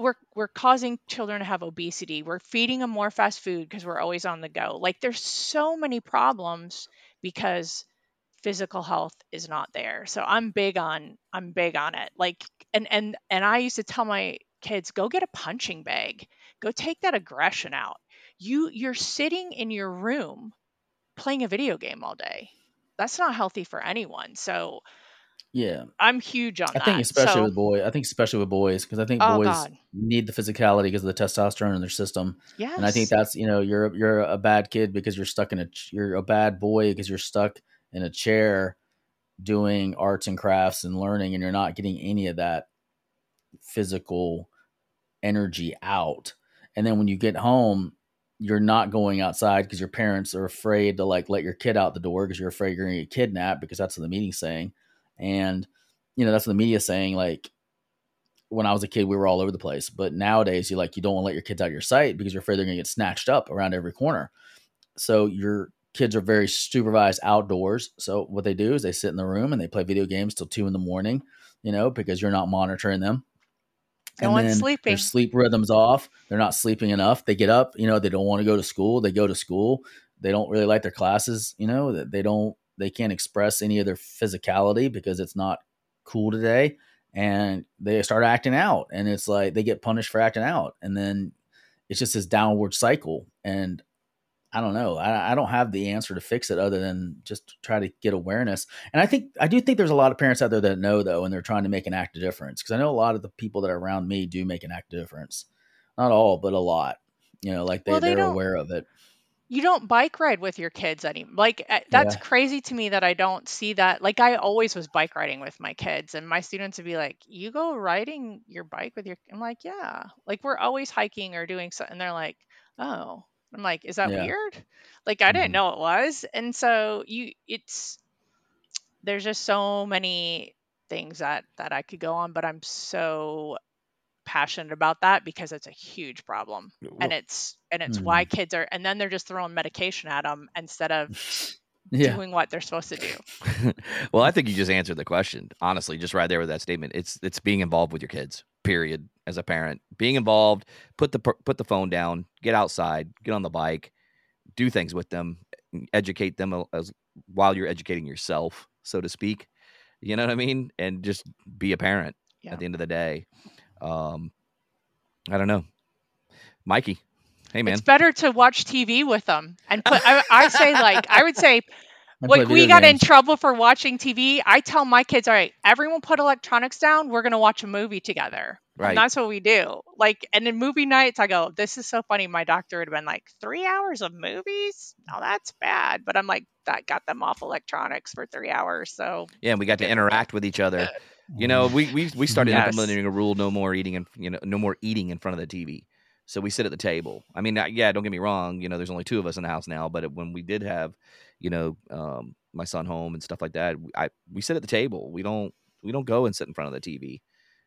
S4: we're we're causing children to have obesity. We're feeding them more fast food because we're always on the go. Like there's so many problems because physical health is not there. So i'm big on i'm big on it. Like and and and i used to tell my kids go get a punching bag. Go take that aggression out. You you're sitting in your room playing a video game all day. That's not healthy for anyone. So
S3: Yeah,
S4: i'm huge on
S3: I
S4: that
S3: think especially
S4: so,
S3: with boys. I think especially with boys because I think
S4: Oh,
S3: boys
S4: God.
S3: need the physicality because of the testosterone in their system.
S4: Yeah,
S3: And I think that's you know you're you're a bad kid because you're stuck in a you're a bad boy because you're stuck in a chair doing arts and crafts and learning and you're not getting any of that physical energy out. And then when you get home, you're not going outside because your parents are afraid to like let your kid out the door because you're afraid you're going to get kidnapped because that's what the meeting's saying. And you know that's what the media's saying. Like when I was a kid, we were all over the place. But nowadays, you like you don't want to let your kids out of your sight because you're afraid they're going to get snatched up around every corner. So your kids are very supervised outdoors. So what they do is they sit in the room and they play video games till two in the morning. You know because you're not monitoring them.
S4: No one's sleeping.
S3: Their sleep rhythms off. They're not sleeping enough. They get up. You know they don't want to go to school. They go to school. They don't really like their classes. You know that they don't. They can't express any of their physicality because it's not cool today. And they start acting out and it's like they get punished for acting out. And then it's just this downward cycle. And i don't know. I, I don't have the answer to fix it other than just try to get awareness. And i think i do think there's a lot of parents out there that know though and they're trying to make an active difference. Because i know a lot of the people that are around me do make an active difference. Not all but a lot. You know like they,
S4: Well, they
S3: they're aware of it
S4: you don't bike ride with your kids anymore. Like uh, that's
S3: Yeah.
S4: crazy to me that I don't see that. Like I always was bike riding with my kids, and my students would be like, "You go riding your bike with your?" I'm like, "Yeah." Like we're always hiking or doing something. And they're like, "Oh." I'm like, "Is that
S3: Yeah.
S4: weird?" Like I didn't
S3: Mhm.
S4: know it was, and so you, it's there's just so many things that that I could go on, but I'm so passionate about that because it's a huge problem and it's and it's why hmm. kids are and then they're just throwing medication at them instead of
S3: yeah
S4: doing what they're supposed to do
S2: well, I think you just answered the question. Honestly, just right there with that statement. It's it's being involved with your kids. Period. As a parent, being involved, put the put the phone down, get outside, get on the bike, do things with them, educate them as while you're educating yourself, so to speak. You know what I mean? And just be a parent
S4: Yeah.
S2: at the end of the day. Um, I don't know, Mikey. Hey man,
S4: it's better to watch tv with them and put I, I say like i would say like we
S3: video
S4: got in trouble for watching tv i tell my kids all right everyone put electronics down. We're going to watch a movie together.
S2: Right.
S4: and that's what we do. Like and in movie nights i go this is so funny. My doctor would have been like three hours of movies? No that's bad. But i'm like that got them off electronics for three hours so
S2: yeah, and we got to interact with each other. You know, we we we started
S4: Yes.
S2: implementing a rule: no more eating, and you know, no more eating in front of the TV. So we sit at the table. I mean, uh, yeah, don't get me wrong. You know, there's only two of us in the house now, but when we did have, you know, um, my son home and stuff like that, we- I we sit at the table. We don't we don't go and sit in front of the TV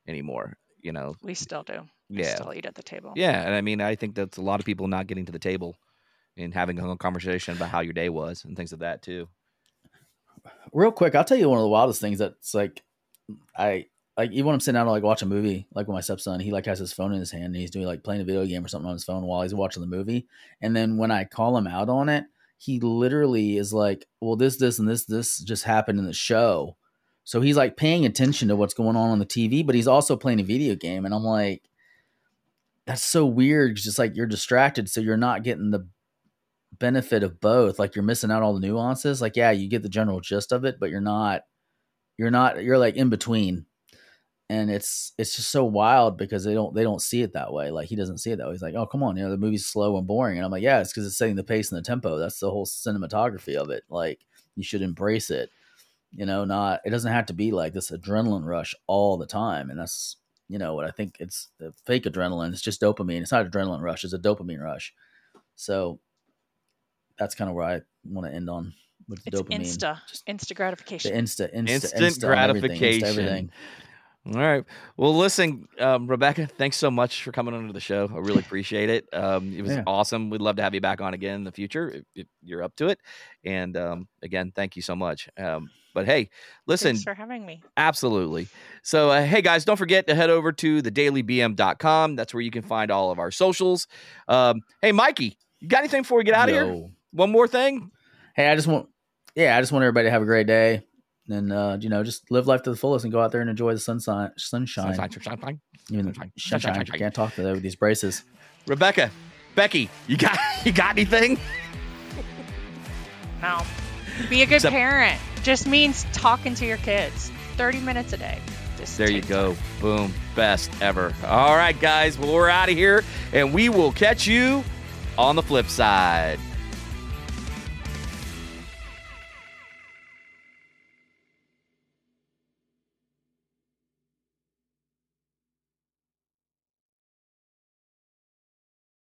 S2: anymore. You know,
S4: we still do we
S2: yeah,
S4: still eat at the table
S2: yeah, and I mean, I think that's a lot of people not getting to the table and having a conversation about how your day was and things of that too.
S3: real quick, I'll tell you one of the wildest things that's like I like even when I'm sitting down to like watch a movie, like with my stepson, he like has his phone in his hand and he's doing like playing a video game or something on his phone while he's watching the movie. And then when I call him out on it, he literally is like, Well, this, this, and this, this just happened in the show. So he's like paying attention to what's going on on the TV, but he's also playing a video game. And I'm like, that's so weird. Just like you're distracted, so you're not getting the benefit of both. Like you're missing out all the nuances. Like, yeah, you get the general gist of it, but you're not you're not you're like in between. And it's it's just so wild because they don't they don't see it that way. Like he doesn't see it that way. He's like, oh come on, you know the movie's slow and boring. And I'm like, yeah, it's because it's setting the pace and the tempo. That's the whole cinematography of it. Like you should embrace it. You know, not it doesn't have to be like this adrenaline rush all the time. And that's you know what I think it's the fake adrenaline. It's just dopamine. It's not adrenaline rush. It's a dopamine rush. So that's kind of where I want to end on with the
S4: It's
S3: dopamine.
S4: insta,
S3: Just
S4: insta
S3: the
S4: gratification.
S3: insta, insta,
S2: Instant
S3: insta on everything, insta
S2: gratification.
S3: everything.
S2: All right. Well, listen, um, Rebecca, thanks so much for coming onto the show. I really appreciate it. Um, it was
S3: Yeah.
S2: awesome. We'd love to have you back on again in the future if, if you're up to it. And um, again, thank you so much. Um, but hey, listen,
S4: Thanks for having me.
S2: Absolutely. So, uh, hey guys, don't forget to head over to thedailybm.com. That's where you can find all of our socials. Um, hey, Mikey, you got anything before we get out of here? One more thing?
S3: Hey, I just want, yeah, I just want everybody to have a great day, and uh, you know, just live life to the fullest and go out there and enjoy the sunshine, sunshine.
S2: Sunshine, sunshine.
S3: Even
S2: sunshine,
S3: sunshine.
S2: sunshine,
S3: You can't talk to that with these braces.
S2: Rebecca, Becky, you got you got anything?
S4: No. Be a good
S2: Except-
S4: parent. Just means talking to your kids 30 minutes a day. Just
S2: There you go.
S4: time.
S2: Boom. Best ever. All right, guys. Well, we're out of here, and we will catch you on the flip side.